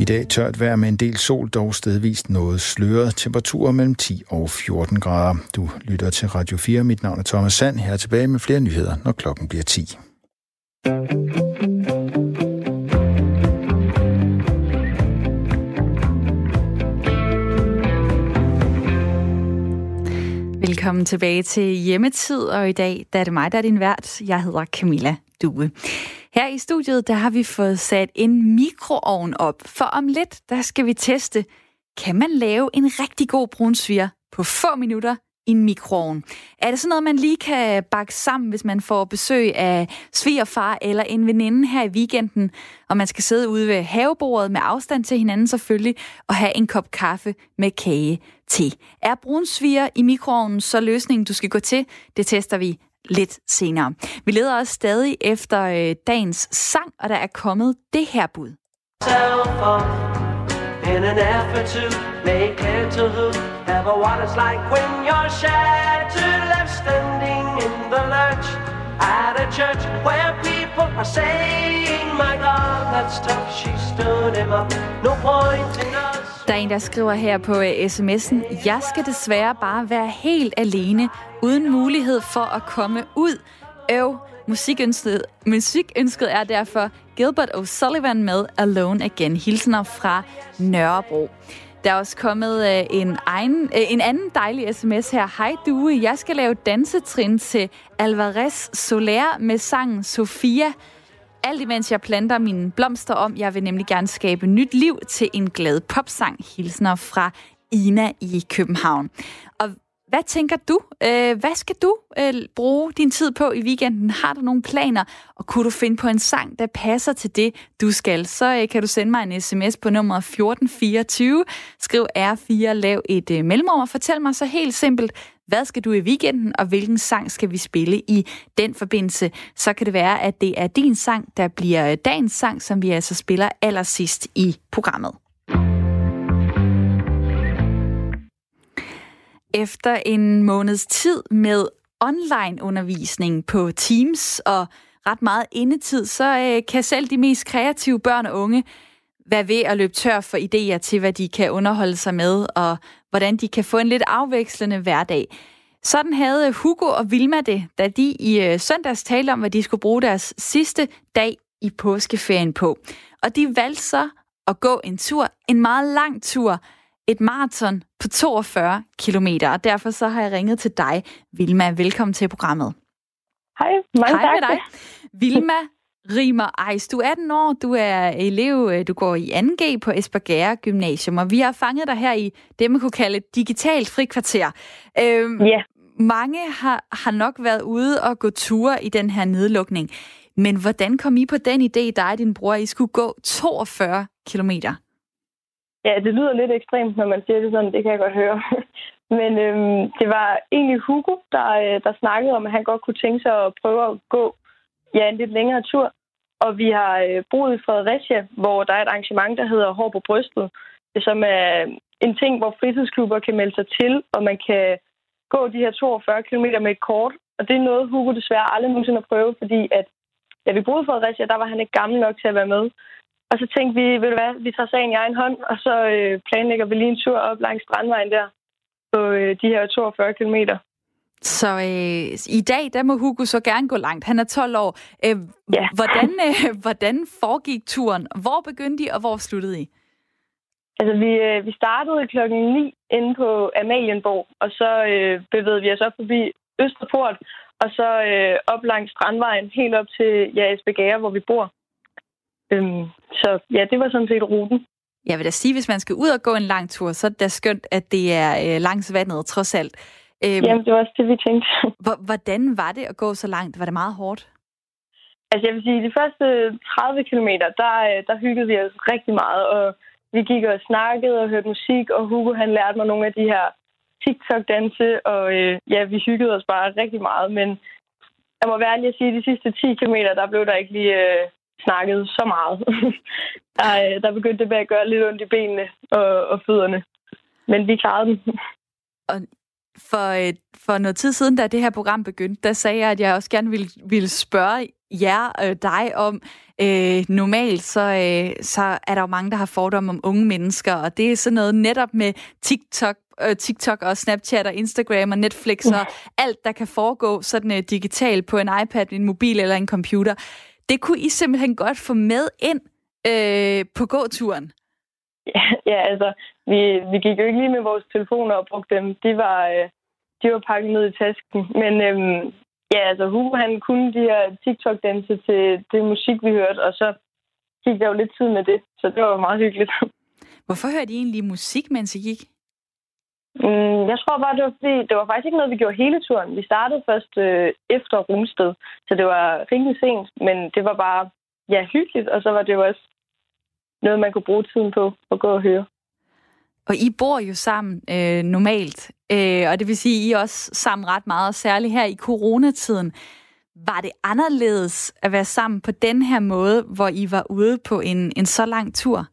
I dag tørt vejr med en del sol, dog stedvist noget sløret. Temperaturer mellem 10 og 14 grader. Du lytter til Radio 4. Mit navn er Thomas Sand. Her er tilbage med flere nyheder, når klokken bliver 10. Velkommen tilbage til Hjemmetid, og i dag der er det mig, der er din vært. Jeg hedder Camilla Due. Her i studiet, der har vi fået sat en mikroovn op, for om lidt, der skal vi teste, kan man lave en rigtig god brunsviger på få minutter i en mikroovn. Er det sådan noget, man lige kan bakke sammen, hvis man får besøg af svigerfar eller en veninde her i weekenden, og man skal sidde ude ved havebordet med afstand til hinanden selvfølgelig, og have en kop kaffe med kage til. Er brunsviger i mikroovnen så løsningen, du skal gå til? Det tester vi lidt senere. Vi leder også stadig efter øh, dagens sang, og der er kommet det her bud. In an effort to make clear to whoever what it's like when you're shattered, left standing in the lurch at a church where people are saying, My God, that's tough. She stood him up. No point in us. Der er en, der skriver her på øh, sms'en, Jeg skal desværre bare være helt alene, uden mulighed for at komme ud. Øv, musikønsket, musikønsket er derfor Gilbert O'Sullivan med Alone Again. Hilsener fra Nørrebro. Der er også kommet øh, en, egen, øh, en anden dejlig sms her. Hej Due, jeg skal lave dansetrin til Alvarez Soler med sangen Sofia. Alt imens jeg planter mine blomster om. Jeg vil nemlig gerne skabe nyt liv til en glad popsang. Hilsner fra Ina i København. Og hvad tænker du? Øh, hvad skal du øh, bruge din tid på i weekenden? Har du nogle planer? Og kunne du finde på en sang, der passer til det, du skal? Så øh, kan du sende mig en sms på nummer 1424. Skriv R4, lav et mellemrum og fortæl mig så helt simpelt, hvad skal du i weekenden, og hvilken sang skal vi spille i den forbindelse? Så kan det være, at det er din sang, der bliver dagens sang, som vi altså spiller allersidst i programmet. Efter en måneds tid med online-undervisning på Teams og ret meget indetid, så øh, kan selv de mest kreative børn og unge være ved at løbe tør for idéer til, hvad de kan underholde sig med, og hvordan de kan få en lidt afvekslende hverdag. Sådan havde Hugo og Vilma det, da de i øh, søndags talte om, hvad de skulle bruge deres sidste dag i påskeferien på. Og de valgte så at gå en tur, en meget lang tur, et maraton på 42 km, og derfor så har jeg ringet til dig, Vilma. Velkommen til programmet. Hej, mange Hej tak. med dig. Vilma Rimer Ejs, du er 18 år, du er elev, øh, du går i 2G på Esbjerg Gymnasium, og vi har fanget dig her i det, man kunne kalde et digitalt frikvarter. Øhm, Ja. Mange har, har nok været ude og gå ture i den her nedlukning, men hvordan kom I på den idé, dig og din bror, at I skulle gå 42 kilometer? Ja, det lyder lidt ekstremt, når man siger det sådan. Det kan jeg godt høre. Men øhm, det var egentlig Hugo, der, øh, der snakkede om, at han godt kunne tænke sig at prøve at gå ja, en lidt længere tur. Og vi har øh, boet i Fredericia, hvor der er et arrangement, der hedder Hår på brystet, som er øh, en ting, hvor fritidsklubber kan melde sig til, og man kan gå de her 42 km med et kort. Og det er noget, Hugo desværre aldrig nogensinde har prøvet, fordi at da vi boede i Fredericia, der var han ikke gammel nok til at være med. Og så tænkte vi, ved du hvad, vi tager sagen i egen hånd, og så øh, planlægger vi lige en tur op langs Strandvejen der på øh, de her 42 kilometer. Så øh, i dag, der må Hugo så gerne gå langt. Han er 12 år. Øh, Ja. hvordan, øh, hvordan foregik turen? Hvor begyndte I, og hvor sluttede I? Altså, vi, øh, vi startede klokken 9 inde på Amalienborg, og så øh, bevægede vi os op forbi Østerport, og så øh, op langs Strandvejen, helt op til ja, Esbjerg, hvor vi bor. Øhm, så ja, det var sådan set ruten. Jeg vil da sige, hvis man skal ud og gå en lang tur, så er det da skønt, at det er øh, langs vandet, trods alt. Øhm, Jamen, det var også det, vi tænkte. hvor- hvordan var det at gå så langt? Var det meget hårdt? Altså, jeg vil sige, de første 30 kilometer, der, øh, der hyggede vi os rigtig meget, og vi gik og snakkede og hørte musik, og Hugo, han lærte mig nogle af de her TikTok-danse, og øh, ja, vi hyggede os bare rigtig meget. Men jeg må være ærlig at sige, at de sidste 10 km, der blev der ikke lige øh, snakket så meget. der, øh, der begyndte det med at gøre lidt ondt i benene og, og fødderne. Men vi klarede den. Og for, øh, for noget tid siden, da det her program begyndte, der sagde jeg, at jeg også gerne ville, ville spørge jer, øh, dig om, øh, normalt så, øh, så er der jo mange, der har fordomme om unge mennesker, og det er sådan noget netop med TikTok, øh, TikTok og Snapchat og Instagram og Netflix og alt, der kan foregå sådan øh, digitalt på en iPad, en mobil eller en computer. Det kunne I simpelthen godt få med ind øh, på gåturen. Ja, ja, altså, vi, vi gik jo ikke lige med vores telefoner og brugte dem. De var, øh, de var pakket ned i tasken. Men øhm, ja, altså, Hugo, han kunne de her TikTok-danse til det musik, vi hørte, og så gik der jo lidt tid med det, så det var meget hyggeligt. Hvorfor hørte I egentlig musik, mens I gik? Mm, jeg tror bare, det var fordi, det var faktisk ikke noget, vi gjorde hele turen. Vi startede først øh, efter Rumsted, så det var rimelig sent, men det var bare, ja, hyggeligt, og så var det jo også noget, man kunne bruge tiden på at gå og høre. Og I bor jo sammen øh, normalt, øh, og det vil sige, at I er også sammen ret meget, særligt her i coronatiden. Var det anderledes at være sammen på den her måde, hvor I var ude på en, en så lang tur?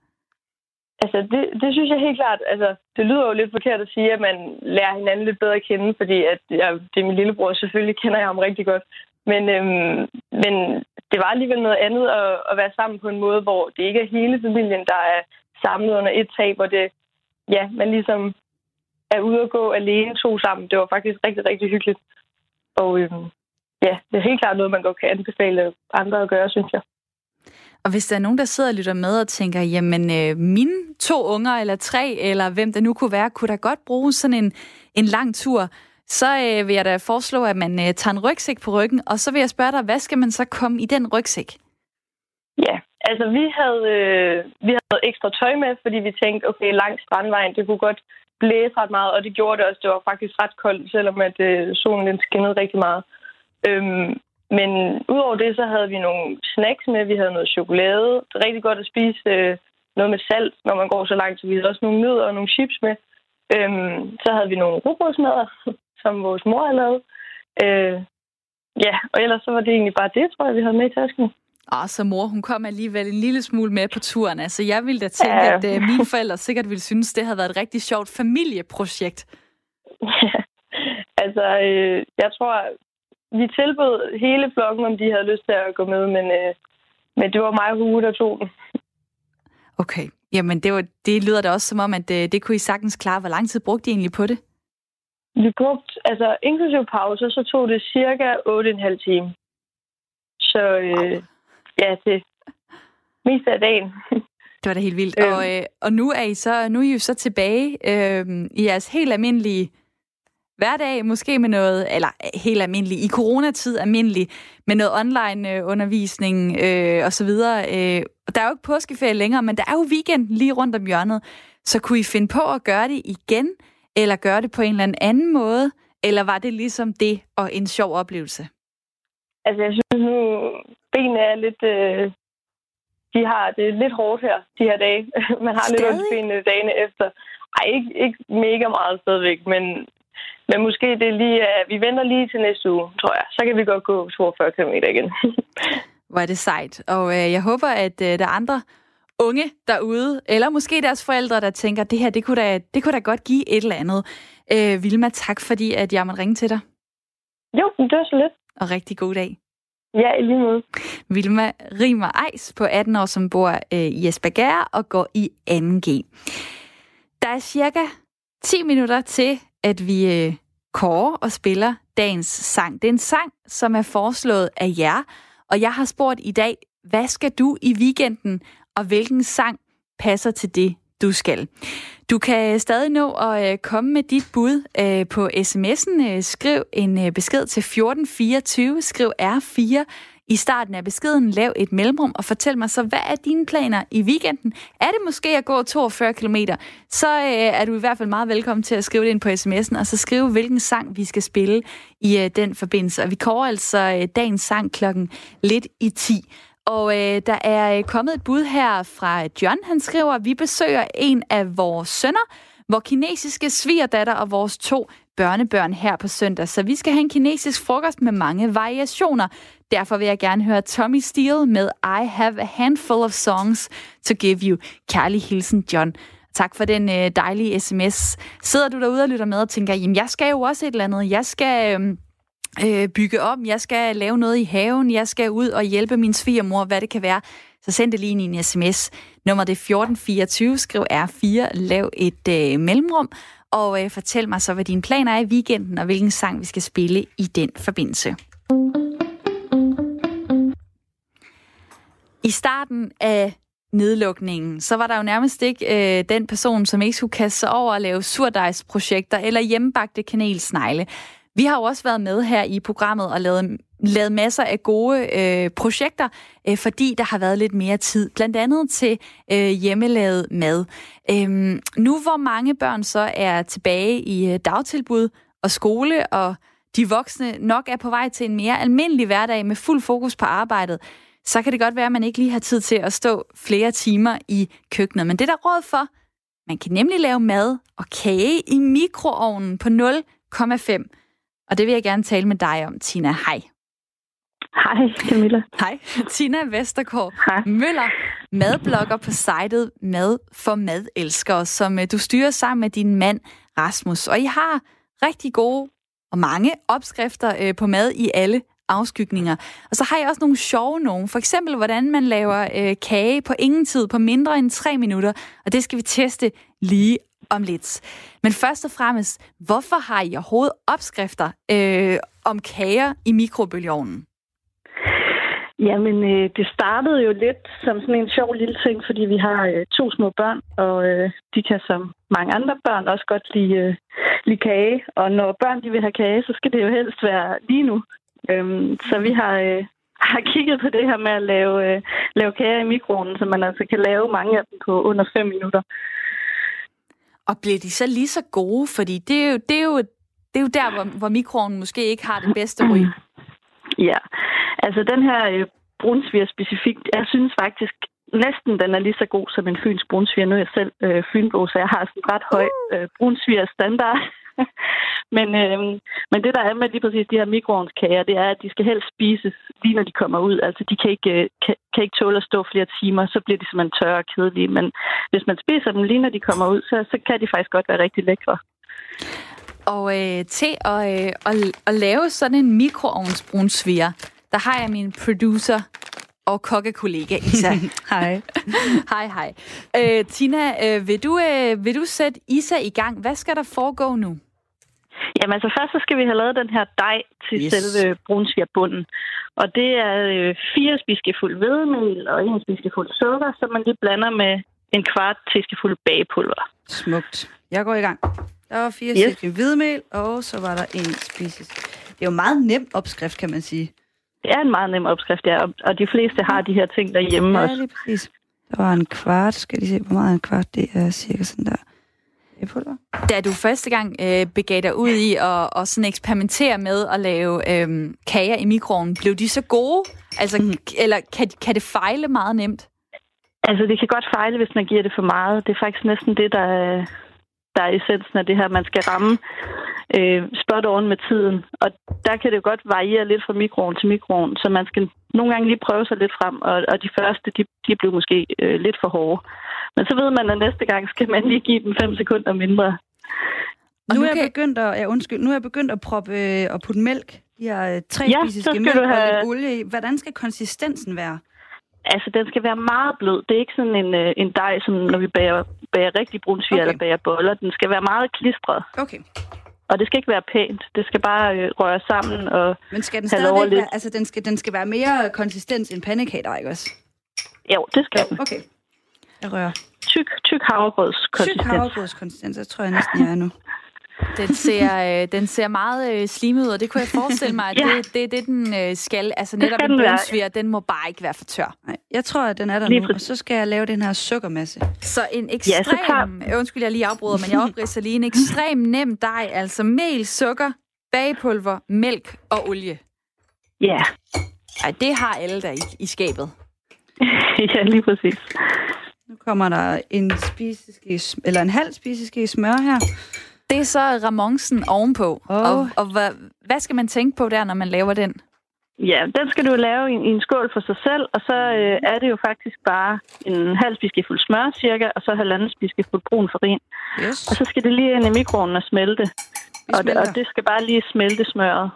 Altså, det, det synes jeg helt klart. Altså, det lyder jo lidt forkert at sige, at man lærer hinanden lidt bedre at kende, fordi at jeg, det er min lillebror, selvfølgelig kender jeg ham rigtig godt. Men, øhm, men det var alligevel noget andet at, at være sammen på en måde, hvor det ikke er hele familien, der er samlet under et tag, hvor det, ja, man ligesom er ude at gå alene to sammen. Det var faktisk rigtig, rigtig hyggeligt. Og øhm, ja, det er helt klart noget, man godt kan anbefale andre at gøre, synes jeg. Og hvis der er nogen, der sidder og lytter med og tænker, jamen øh, mine to unger eller tre, eller hvem der nu kunne være, kunne da godt bruge sådan en, en lang tur, så øh, vil jeg da foreslå, at man øh, tager en rygsæk på ryggen, og så vil jeg spørge dig, hvad skal man så komme i den rygsæk? Ja, altså vi havde, øh, vi havde ekstra tøj med, fordi vi tænkte, okay, langs strandvejen, det kunne godt blæse ret meget, og det gjorde det også. Det var faktisk ret koldt, selvom at øh, solen den skinnede rigtig meget. Øhm, men udover det, så havde vi nogle snacks med. Vi havde noget chokolade. Det er rigtig godt at spise øh, noget med salt, når man går så langt. Så vi havde også nogle nødder og nogle chips med. Øhm, så havde vi nogle rugbrødsmadder, som vores mor havde lavet. Øh, ja, og ellers så var det egentlig bare det, tror jeg, vi havde med i tasken. Og så mor, hun kom alligevel en lille smule med på turen. Altså, jeg ville da tænke, ja. at uh, mine forældre sikkert ville synes, det havde været et rigtig sjovt familieprojekt. Ja, altså, øh, jeg tror, vi tilbød hele flokken, om de havde lyst til at gå med, men, øh, men det var mig og Hugo, der tog den. Okay. Jamen, det, var, det lyder da også som om, at det, øh, det kunne I sagtens klare. Hvor lang tid brugte I egentlig på det? Vi brugte, altså inklusive pauser, så tog det cirka 8,5 timer. Så øh, ja, det mest af dagen. Det var da helt vildt. Øhm. Og, øh, og nu er I så nu er I jo så tilbage øh, i jeres helt almindelige hverdag, måske med noget, eller helt almindelig, i coronatid almindelig, med noget online øh, undervisning øh, og så videre. Øh, der er jo ikke påskeferie længere, men der er jo weekend lige rundt om hjørnet. Så kunne I finde på at gøre det igen, eller gøre det på en eller anden måde, eller var det ligesom det og en sjov oplevelse? Altså, jeg synes nu, benene er lidt... Øh, de har det lidt hårdt her, de her dage. Man har Stadig? lidt ondt benene dagene efter. Ej, ikke, ikke mega meget stadigvæk, men men måske det er lige, at vi venter lige til næste uge, tror jeg. Så kan vi godt gå 42 km igen. Hvor er det sejt. Og øh, jeg håber, at øh, der er andre unge derude, eller måske deres forældre, der tænker, det her, det kunne da, det kunne da godt give et eller andet. Øh, Vilma, tak fordi, at jeg måtte ringe til dig. Jo, det var så lidt. Og rigtig god dag. Ja, i lige måde. Vilma Rimer Ejs på 18 år, som bor øh, i Esbjerg og går i 2G. Der er cirka 10 minutter til, at vi øh, kårer og spiller dagens sang. Det er en sang, som er foreslået af jer, og jeg har spurgt i dag, hvad skal du i weekenden, og hvilken sang passer til det, du skal. Du kan stadig nå at øh, komme med dit bud øh, på sms'en. Øh, skriv en besked til 1424, skriv R4 i starten af beskeden, lav et mellemrum og fortæl mig så, hvad er dine planer i weekenden? Er det måske at gå 42 km, så øh, er du i hvert fald meget velkommen til at skrive det ind på sms'en, og så skrive, hvilken sang vi skal spille i øh, den forbindelse. Og vi kommer altså øh, dagens sang klokken lidt i 10. Og øh, der er øh, kommet et bud her fra John. Han skriver, at vi besøger en af vores sønner, hvor kinesiske svigerdatter og vores to børnebørn her på søndag, så vi skal have en kinesisk frokost med mange variationer. Derfor vil jeg gerne høre Tommy Steele med I Have a Handful of Songs to Give You. Kærlig hilsen, John. Tak for den øh, dejlige sms. Sidder du derude og lytter med og tænker, jamen jeg skal jo også et eller andet. Jeg skal Øh, øh, bygge om, jeg skal lave noget i haven, jeg skal ud og hjælpe min svigermor, hvad det kan være. Så send det lige en, i en sms. Nummer det er 1424, skriv R4, lav et øh, mellemrum, og øh, fortæl mig så, hvad dine planer er i weekenden, og hvilken sang vi skal spille i den forbindelse. I starten af nedlukningen, så var der jo nærmest ikke øh, den person, som ikke skulle kaste sig over at lave surdejsprojekter eller hjemmebagte kanelsnegle. Vi har jo også været med her i programmet og lavet, lavet masser af gode øh, projekter, øh, fordi der har været lidt mere tid, blandt andet til øh, hjemmelavet mad. Øhm, nu hvor mange børn så er tilbage i øh, dagtilbud og skole, og de voksne nok er på vej til en mere almindelig hverdag med fuld fokus på arbejdet, så kan det godt være, at man ikke lige har tid til at stå flere timer i køkkenet. Men det er der råd for. Man kan nemlig lave mad og kage i mikroovnen på 0,5. Og det vil jeg gerne tale med dig om, Tina. Hej. Hej, Camilla. Hej. Tina Vestergaard Hej. Møller, madblogger på sitet Mad for Madelskere, som øh, du styrer sammen med din mand Rasmus. Og I har rigtig gode og mange opskrifter øh, på mad i alle afskygninger. Og så har jeg også nogle sjove nogle. For eksempel, hvordan man laver øh, kage på ingen tid, på mindre end tre minutter. Og det skal vi teste lige om lidt. Men først og fremmest, hvorfor har I overhovedet opskrifter øh, om kager i mikrobølgeovnen? Jamen, øh, det startede jo lidt som sådan en sjov lille ting, fordi vi har øh, to små børn, og øh, de kan som mange andre børn også godt lide, øh, lide kage. Og når børn de vil have kage, så skal det jo helst være lige nu. Øhm, så vi har, øh, har kigget på det her med at lave, øh, lave kager i mikroen, så man altså kan lave mange af dem på under 5 minutter. Og bliver de så lige så gode? Fordi det er jo, det er jo, det er jo der, hvor, hvor mikroovnen måske ikke har det bedste ry. Ja, altså den her øh, brunsviger specifikt, jeg synes faktisk næsten, den er lige så god som en fynsk brunsviger. Nu er jeg selv øh, fynbo, så jeg har sådan en ret høj øh, brunsviger standard. men, øh, men det, der er med lige præcis de her mikroovnskager, det er, at de skal helst spises lige når de kommer ud. Altså, de kan ikke, øh, kan, kan ikke tåle at stå flere timer, så bliver de simpelthen tørre og kedelige. Men hvis man spiser dem lige når de kommer ud, så, så kan de faktisk godt være rigtig lækre. Og øh, til at, øh, at, at lave sådan en mikroovnsbrunsviger, der har jeg min producer og kokkekollega Isa. Hej. hej, hej. Øh, Tina, øh, vil, du, øh, vil du sætte Isa i gang? Hvad skal der foregå nu? Jamen altså først så skal vi have lavet den her dej til Yes. selve brunsvigerbundden. Og det er øh, fire spiseskefuld hvedemel og en spiseskefuld sukker, som man lige blander med en kvart teskefuld bagepulver. Smukt. Jeg går i gang. Der var fire Yes. yes. hvidemel, og så var der en spises. Det er jo meget nem opskrift, kan man sige. Det er en meget nem opskrift, ja, og- de fleste har de her ting derhjemme ja, også. lige præcis. Der var en kvart. Skal lige se, hvor meget en kvart? Det er cirka sådan der. Bagepulver. Da du første gang øh, begav dig ud i at, og sådan eksperimentere med at lave øh, kager i mikroovnen, blev de så gode? Altså, mm. Eller kan, kan det fejle meget nemt? Altså, det kan godt fejle, hvis man giver det for meget. Det er faktisk næsten det, der er, der er essensen af det her. Man skal ramme øh, spot on med tiden. Og der kan det jo godt variere lidt fra mikroovn til mikroovn, så man skal nogle gange lige prøve sig lidt frem, og, og de første, de, de blev måske øh, lidt for hårde. Men så ved man, at næste gang skal man lige give dem 5 sekunder mindre. Og nu nu er jeg begyndt at, ja, undskyld, nu er jeg begyndt at proppe øh, og putte mælk. De har øh, tre Ja, skal mælk du og have- lidt olie. Hvordan skal konsistensen være? Altså, den skal være meget blød. Det er ikke sådan en, øh, en dej, som når vi bager, bager rigtig brunsviger Okay. eller bager boller. Den skal være meget klistret. Okay. Og det skal ikke være pænt. Det skal bare øh, røre sammen. Og Men skal den stadigvæk lidt. være, altså den skal, den skal være mere konsistens end pandekager, ikke også? jo, det skal den. Okay. Jeg rører. Tyk, tyk havregrødskonsistens. Tyk havregrødskonsistens, så tror jeg næsten, jeg er nu. Den ser, øh, den ser meget øh, slimet ud, og det kunne jeg forestille mig, at Ja. det, det er det, den øh, skal. Altså netop skal en brunsviger, den må bare ikke være for tør. Nej, jeg tror, at den er der Lige nu, og så skal jeg lave den her sukkermasse. Så en så ekstrem, ja, undskyld, jeg lige afbryder, men jeg opridser lige en ekstrem nem dej, altså mel, sukker, bagepulver, mælk og olie. Ja, Ej, det har alle der i, i skabet. ja, lige præcis. Nu kommer der en spiseske, eller en halv spiseske smør her. Det er så Ramonsen ovenpå. Åh. Og, og hvad, hvad skal man tænke på der, når man laver den? Ja, den skal du lave i, i en skål for sig selv, og så øh, er det jo faktisk bare en halv spiseskefuld smør cirka, og så halvanden spiseskefuld brun farin. Yes. Og så skal det lige ind i mikroovnen og smelte. Vi Og det, og det skal bare lige smelte smøret,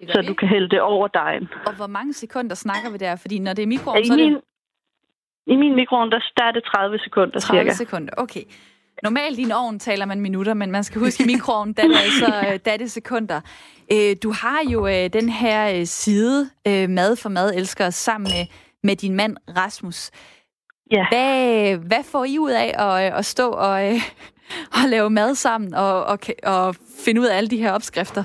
Det så du kan hælde det over dejen. Og hvor mange sekunder snakker vi der? Fordi når det er mikroovn, så I er min, det I min mikroovn, der, der er det 30 sekunder 30 cirka. sekunder. Okay. Normalt i en ovn taler man minutter, men man skal huske i mikroovnen, der er altså øh, der er det sekunder. Øh, Du har jo øh, den her side, Mad for Mad Elsker, sammen med, med din mand Rasmus. Ja. Hvad, hvad får I ud af at, at stå og, og lave mad sammen og, og, og finde ud af alle de her opskrifter?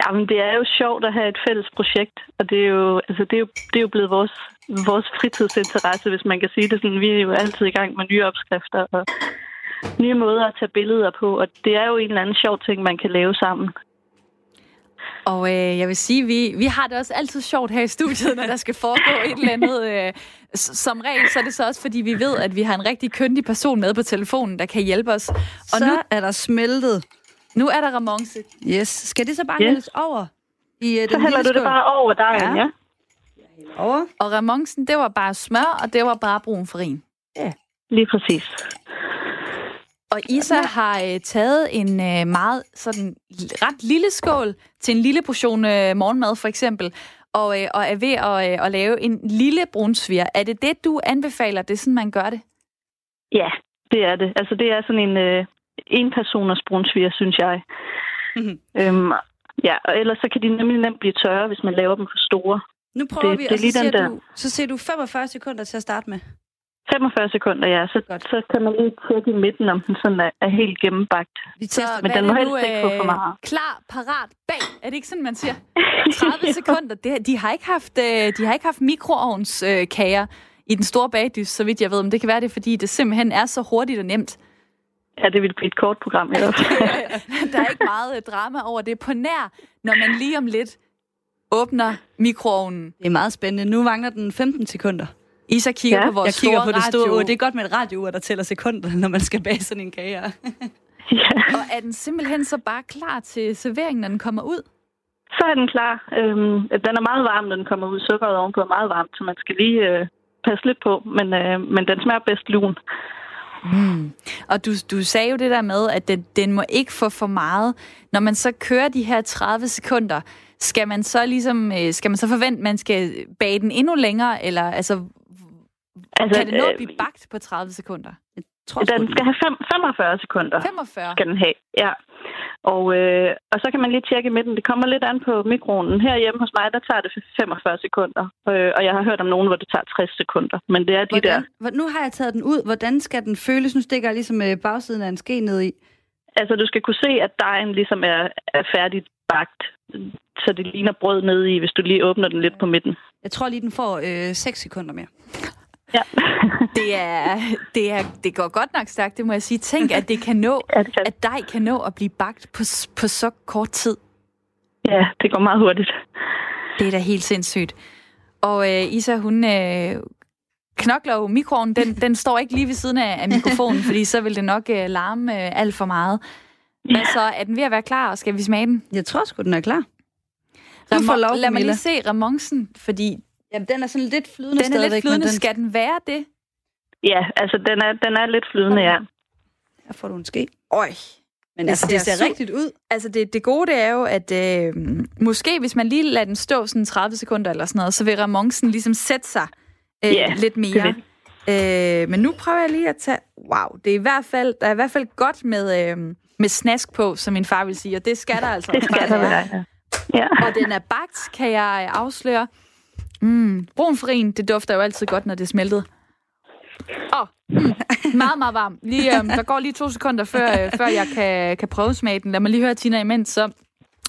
Jamen, det er jo sjovt at have et fælles projekt, og det er jo, altså, det er jo, det er jo blevet vores, vores fritidsinteresse, hvis man kan sige det sådan. Vi er jo altid i gang med nye opskrifter og nye måder at tage billeder på, og det er jo en eller anden sjov ting, man kan lave sammen. Og øh, jeg vil sige, vi, vi har det også altid sjovt her i studiet, når der skal foregå et eller andet. Øh, som regel, så er det så også, fordi vi ved, at vi har en rigtig køndig person med på telefonen, der kan hjælpe os. Og så nu, er der smeltet. nu er der Ramonce. Yes. Skal det så bare Yes. hældes over? I, uh, Så hælder du det bare over dejen, Ja. ja? Over. Og Ramoncen, det var bare smør, og det var bare brun farin. Lige præcis. Og Isa har øh, taget en øh, meget sådan ret lille skål til en lille portion øh, morgenmad for eksempel, og, øh, og er ved at, øh, at lave en lille brunsviger. Er det det, du anbefaler? Det er sådan, man gør det? Ja, det er det. Altså, det er sådan en øh, en-personers brunsviger, synes jeg. Mhm. øhm, ja, og ellers så kan de nemlig nemt blive tørre, hvis man laver dem for store. Nu prøver Det- vi, det og så siger, der. du, så siger du 45 sekunder til at starte med. 45 sekunder, ja. Så, Godt. så kan man lige tjekke i midten, om den sådan er, er helt gennembagt. Vi Så tester. Men hvad den må nu, helst ikke få for meget. Klar, parat, bag. Er det ikke sådan, man siger? 30 sekunder. Det, de, har ikke haft, øh, de har ikke haft mikroovnskager øh, kager i den store bagdys, så vidt jeg ved. Men det kan være, det er, fordi det simpelthen er så hurtigt og nemt. Ja, det vil blive et kort program i hvert fald. Der er ikke meget øh, drama over det. På nær, når man lige om lidt åbner mikroovnen. Det er meget spændende. Nu mangler den 15 sekunder. Isa kigger Ja, på vores Jeg kigger store på det store radio. ur. Det er godt med et radiour, der tæller sekunder, når man skal bage sådan en kage. ja. Og er den simpelthen så bare klar til serveringen, når den kommer ud? Så er den klar. Øhm, den er meget varm, når den kommer ud. Sukkeret ovenpå er meget varmt, så man skal lige øh, passe lidt på. Men, øh, men den smager bedst lun. Mm. Og du, du sagde jo det der med, at den, den må ikke få for meget. Når man så kører de her 30 sekunder, skal man så ligesom, øh, skal man så forvente, at man skal bage den endnu længere, eller altså, Altså, kan det nå at øh, blive bagt på 30 sekunder? Jeg tror, Den den- skal have fem, 45 sekunder. 45? skal den have, ja. Og, øh, og så kan man lige tjekke i midten. Det kommer lidt an på mikronen. Herhjemme hos mig, der tager det 45 sekunder. Øh, og jeg har hørt om nogen, hvor det tager 60 sekunder. Men det er de der... Hvordan, hvor- nu har jeg taget den ud. Hvordan skal den føles? Nu stikker jeg ligesom øh, bagsiden af en ske ned i. Altså, du skal kunne se, at dejen ligesom er, er færdigt bagt. Så det ligner brød nede i, hvis du lige åbner den lidt på midten. Jeg tror lige, den får øh, 6 sekunder mere. Ja, Det, er, det, er, det går godt nok stærkt, det må jeg sige. Tænk, at det kan nå, ja, det, kan. at dej kan nå at blive bagt på, på så kort tid. ja, det går meget hurtigt. Det er da helt sindssygt. Og øh, Isa, hun øh, knokler jo mikroovnen. Den, den står ikke lige ved siden af, af mikrofonen, fordi så vil det nok øh, larme øh, alt for meget. Hvad så? Er den ved at være klar, og skal vi smage den? Jeg tror sgu, den er klar. Du får lov, Lad mig lige se Ramoncen, fordi Jamen, den er sådan lidt flydende den er lidt flydende. Den... Skal den være det? Ja, altså, den er, den er lidt flydende, ja. Her får du en ske. Øj. Men Det altså, det ser ser su- rigtigt ud. Altså det, det gode det er jo, at øh, måske hvis man lige lader den stå sådan 30 sekunder eller sådan noget, så vil Ramoncen ligesom sætte sig øh, Ja, lidt mere. det Øh, men nu prøver jeg lige at tage... Wow, det er i hvert fald, der er i hvert fald godt med, øh, med snask på, som min far vil sige, og det skal der altså Det skal der være. være, ja. ja. Og den er bagt, kan jeg afsløre. Mm, brun farin, det dufter jo altid godt, når det er smeltet. Åh, oh, mm, meget, meget varm. Lige, øh, der går lige to sekunder, før, øh, før jeg kan, kan prøve smage den. Lad mig lige høre, Tina, imens. Så,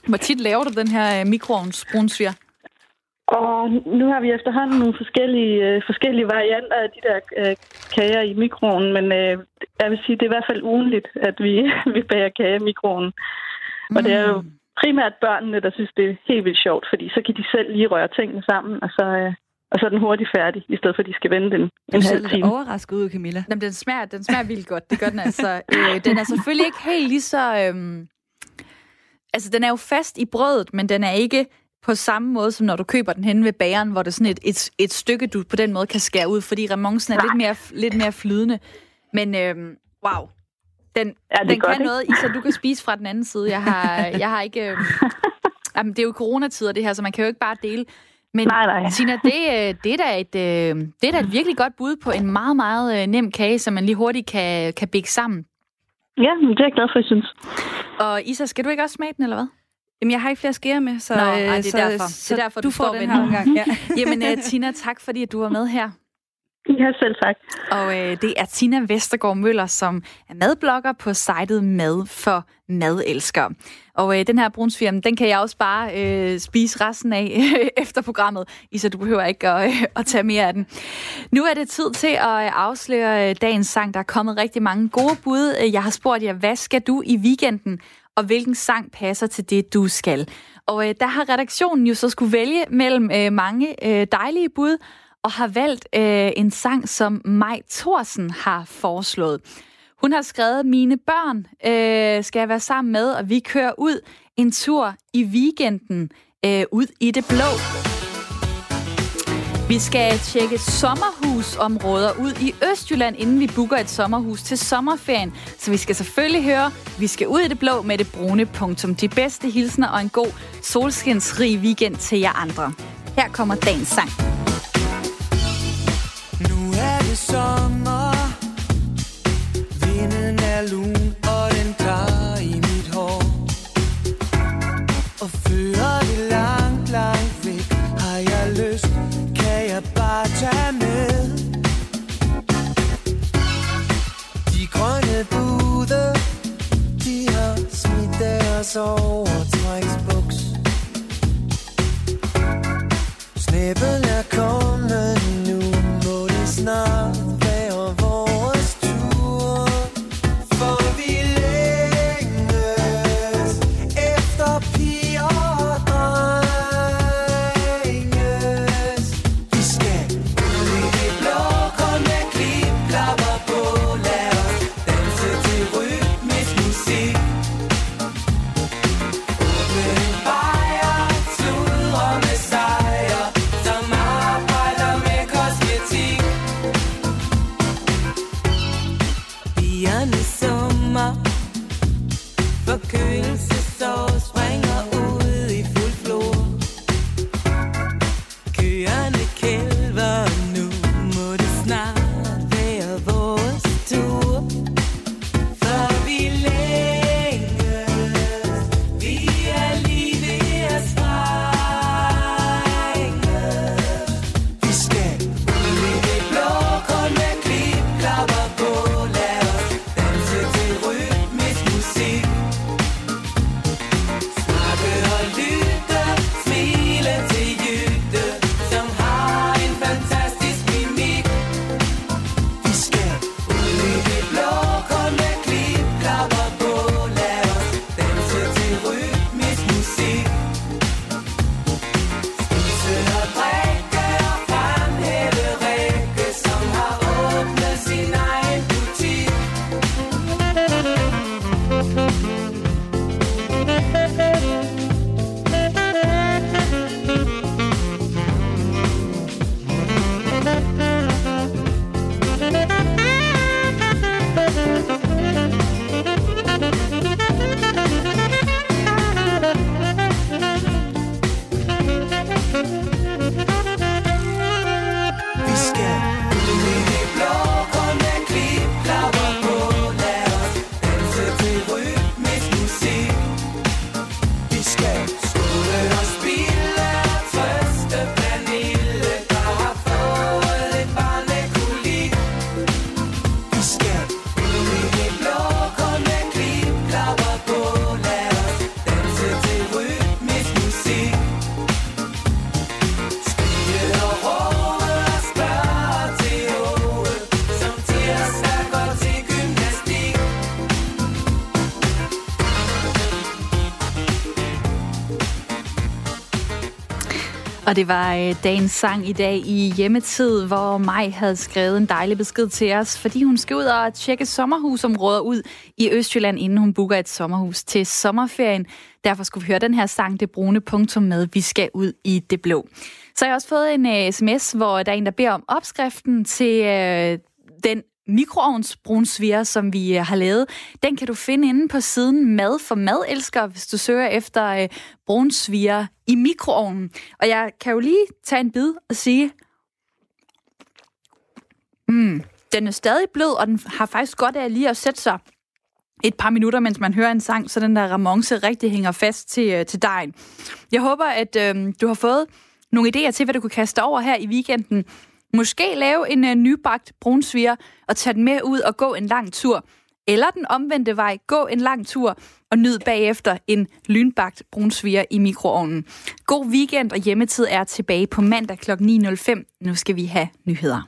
hvor tit laver du den her øh, mikroovns brunsviger? Og nu har vi efterhånden nogle forskellige, øh, forskellige varianter af de der øh, kager i mikroen, men øh, jeg vil sige, det er i hvert fald ugenligt, at vi, vi bager kager i mikroen. Mm. Og det er jo primært børnene, der synes, det er helt vildt sjovt, fordi så kan de selv lige røre tingene sammen, og så, øh, og så er den hurtigt færdig, i stedet for at de skal vente den Du en halv time. overrasket ud, Camilla. Jamen, den smager, den smager vildt godt. Det gør den altså. Øh, den er selvfølgelig ikke helt lige så... Øhm, altså, den er jo fast i brødet, men den er ikke på samme måde, som når du køber den henne ved bageren, hvor det er sådan et, et, et stykke, du på den måde kan skære ud, fordi remonsen er lidt mere, lidt mere flydende. Men øhm, wow, den, Ja, den godt, kan ikke? noget, Isa, du kan spise fra den anden side. Jeg har, jeg har ikke... Øhm, jamen, det er jo coronatider, det her, så man kan jo ikke bare dele. Men Nej, nej. Tina, det, øh, det, er da et, øh, det er da et virkelig godt bud på en meget, meget øh, nem kage, som man lige hurtigt kan, kan bække sammen. Ja, det er jeg glad for, jeg synes. Og Isa, skal du ikke også smage den, eller hvad? Jamen, jeg har ikke flere skeer med, så, Nå, øh, ej, det er så, derfor. så Det er derfor, du, du får står den her omgang. Ja. Jamen, uh, Tina, tak fordi at du var med her. Ja, selv tak. Og øh, det er Tina Vestergaard Møller, som er madblogger på sitet Mad for Madelskere. Og øh, den her brunsviger, den kan jeg også bare øh, spise resten af efter programmet, så du behøver ikke at, øh, at tage mere af den. Nu er det tid til at øh, afsløre øh, dagens sang. Der er kommet rigtig mange gode bud. Øh, jeg har spurgt jer, hvad skal du i weekenden? Og hvilken sang passer til det, du skal? Og øh, der har redaktionen jo så skulle vælge mellem øh, mange øh, dejlige bud, og har valgt øh, en sang, som Maj Thorsen har foreslået. Hun har skrevet, mine børn øh, skal jeg være sammen med, og vi kører ud en tur i weekenden øh, ud i det blå. Vi skal tjekke sommerhusområder ud i Østjylland, inden vi booker et sommerhus til sommerferien. Så vi skal selvfølgelig høre, vi skal ud i det blå med det brune punktum. De bedste hilsner og en god solskinsrig weekend til jer andre. Her kommer dagens sang. Nu Vinden er lun Og den i mit hår. Og fører det langt, langt væk Har jeg lyst Kan jeg bare tage med. De grønne bude De har smidt deres overtræksbuks. Snæblen er kommet nu, Og det var øh, dagens sang i dag i hjemmetid, hvor Maj havde skrevet en dejlig besked til os, fordi hun skal ud og tjekke sommerhusområder ud i Østjylland, inden hun booker et sommerhus til sommerferien. Derfor skulle vi høre den her sang, det brune punktum med, vi skal ud i det blå. Så har jeg også fået en øh, uh, sms, hvor der er en, der beder om opskriften til uh, den mikroovnsbrunsviger, som vi øh, har lavet, den kan du finde inde på siden Mad for Madelsker, hvis du søger efter øh, brunsviger i mikroovnen. Og jeg kan jo lige tage en bid og sige, mm, den er stadig blød, og den har faktisk godt af lige at sætte sig et par minutter, mens man hører en sang, så den der ramonce rigtig hænger fast til, øh, til dejen. Jeg håber, at øh, du har fået nogle idéer til, hvad du kunne kaste over her i weekenden. Måske lave en uh, nybagt brunsviger og tage den med ud og gå en lang tur. Eller den omvendte vej, gå en lang tur og nyd bagefter en lynbagt brunsviger i mikroovnen. God weekend og hjemmetid er tilbage på mandag kl. 9.05. Nu skal vi have nyheder.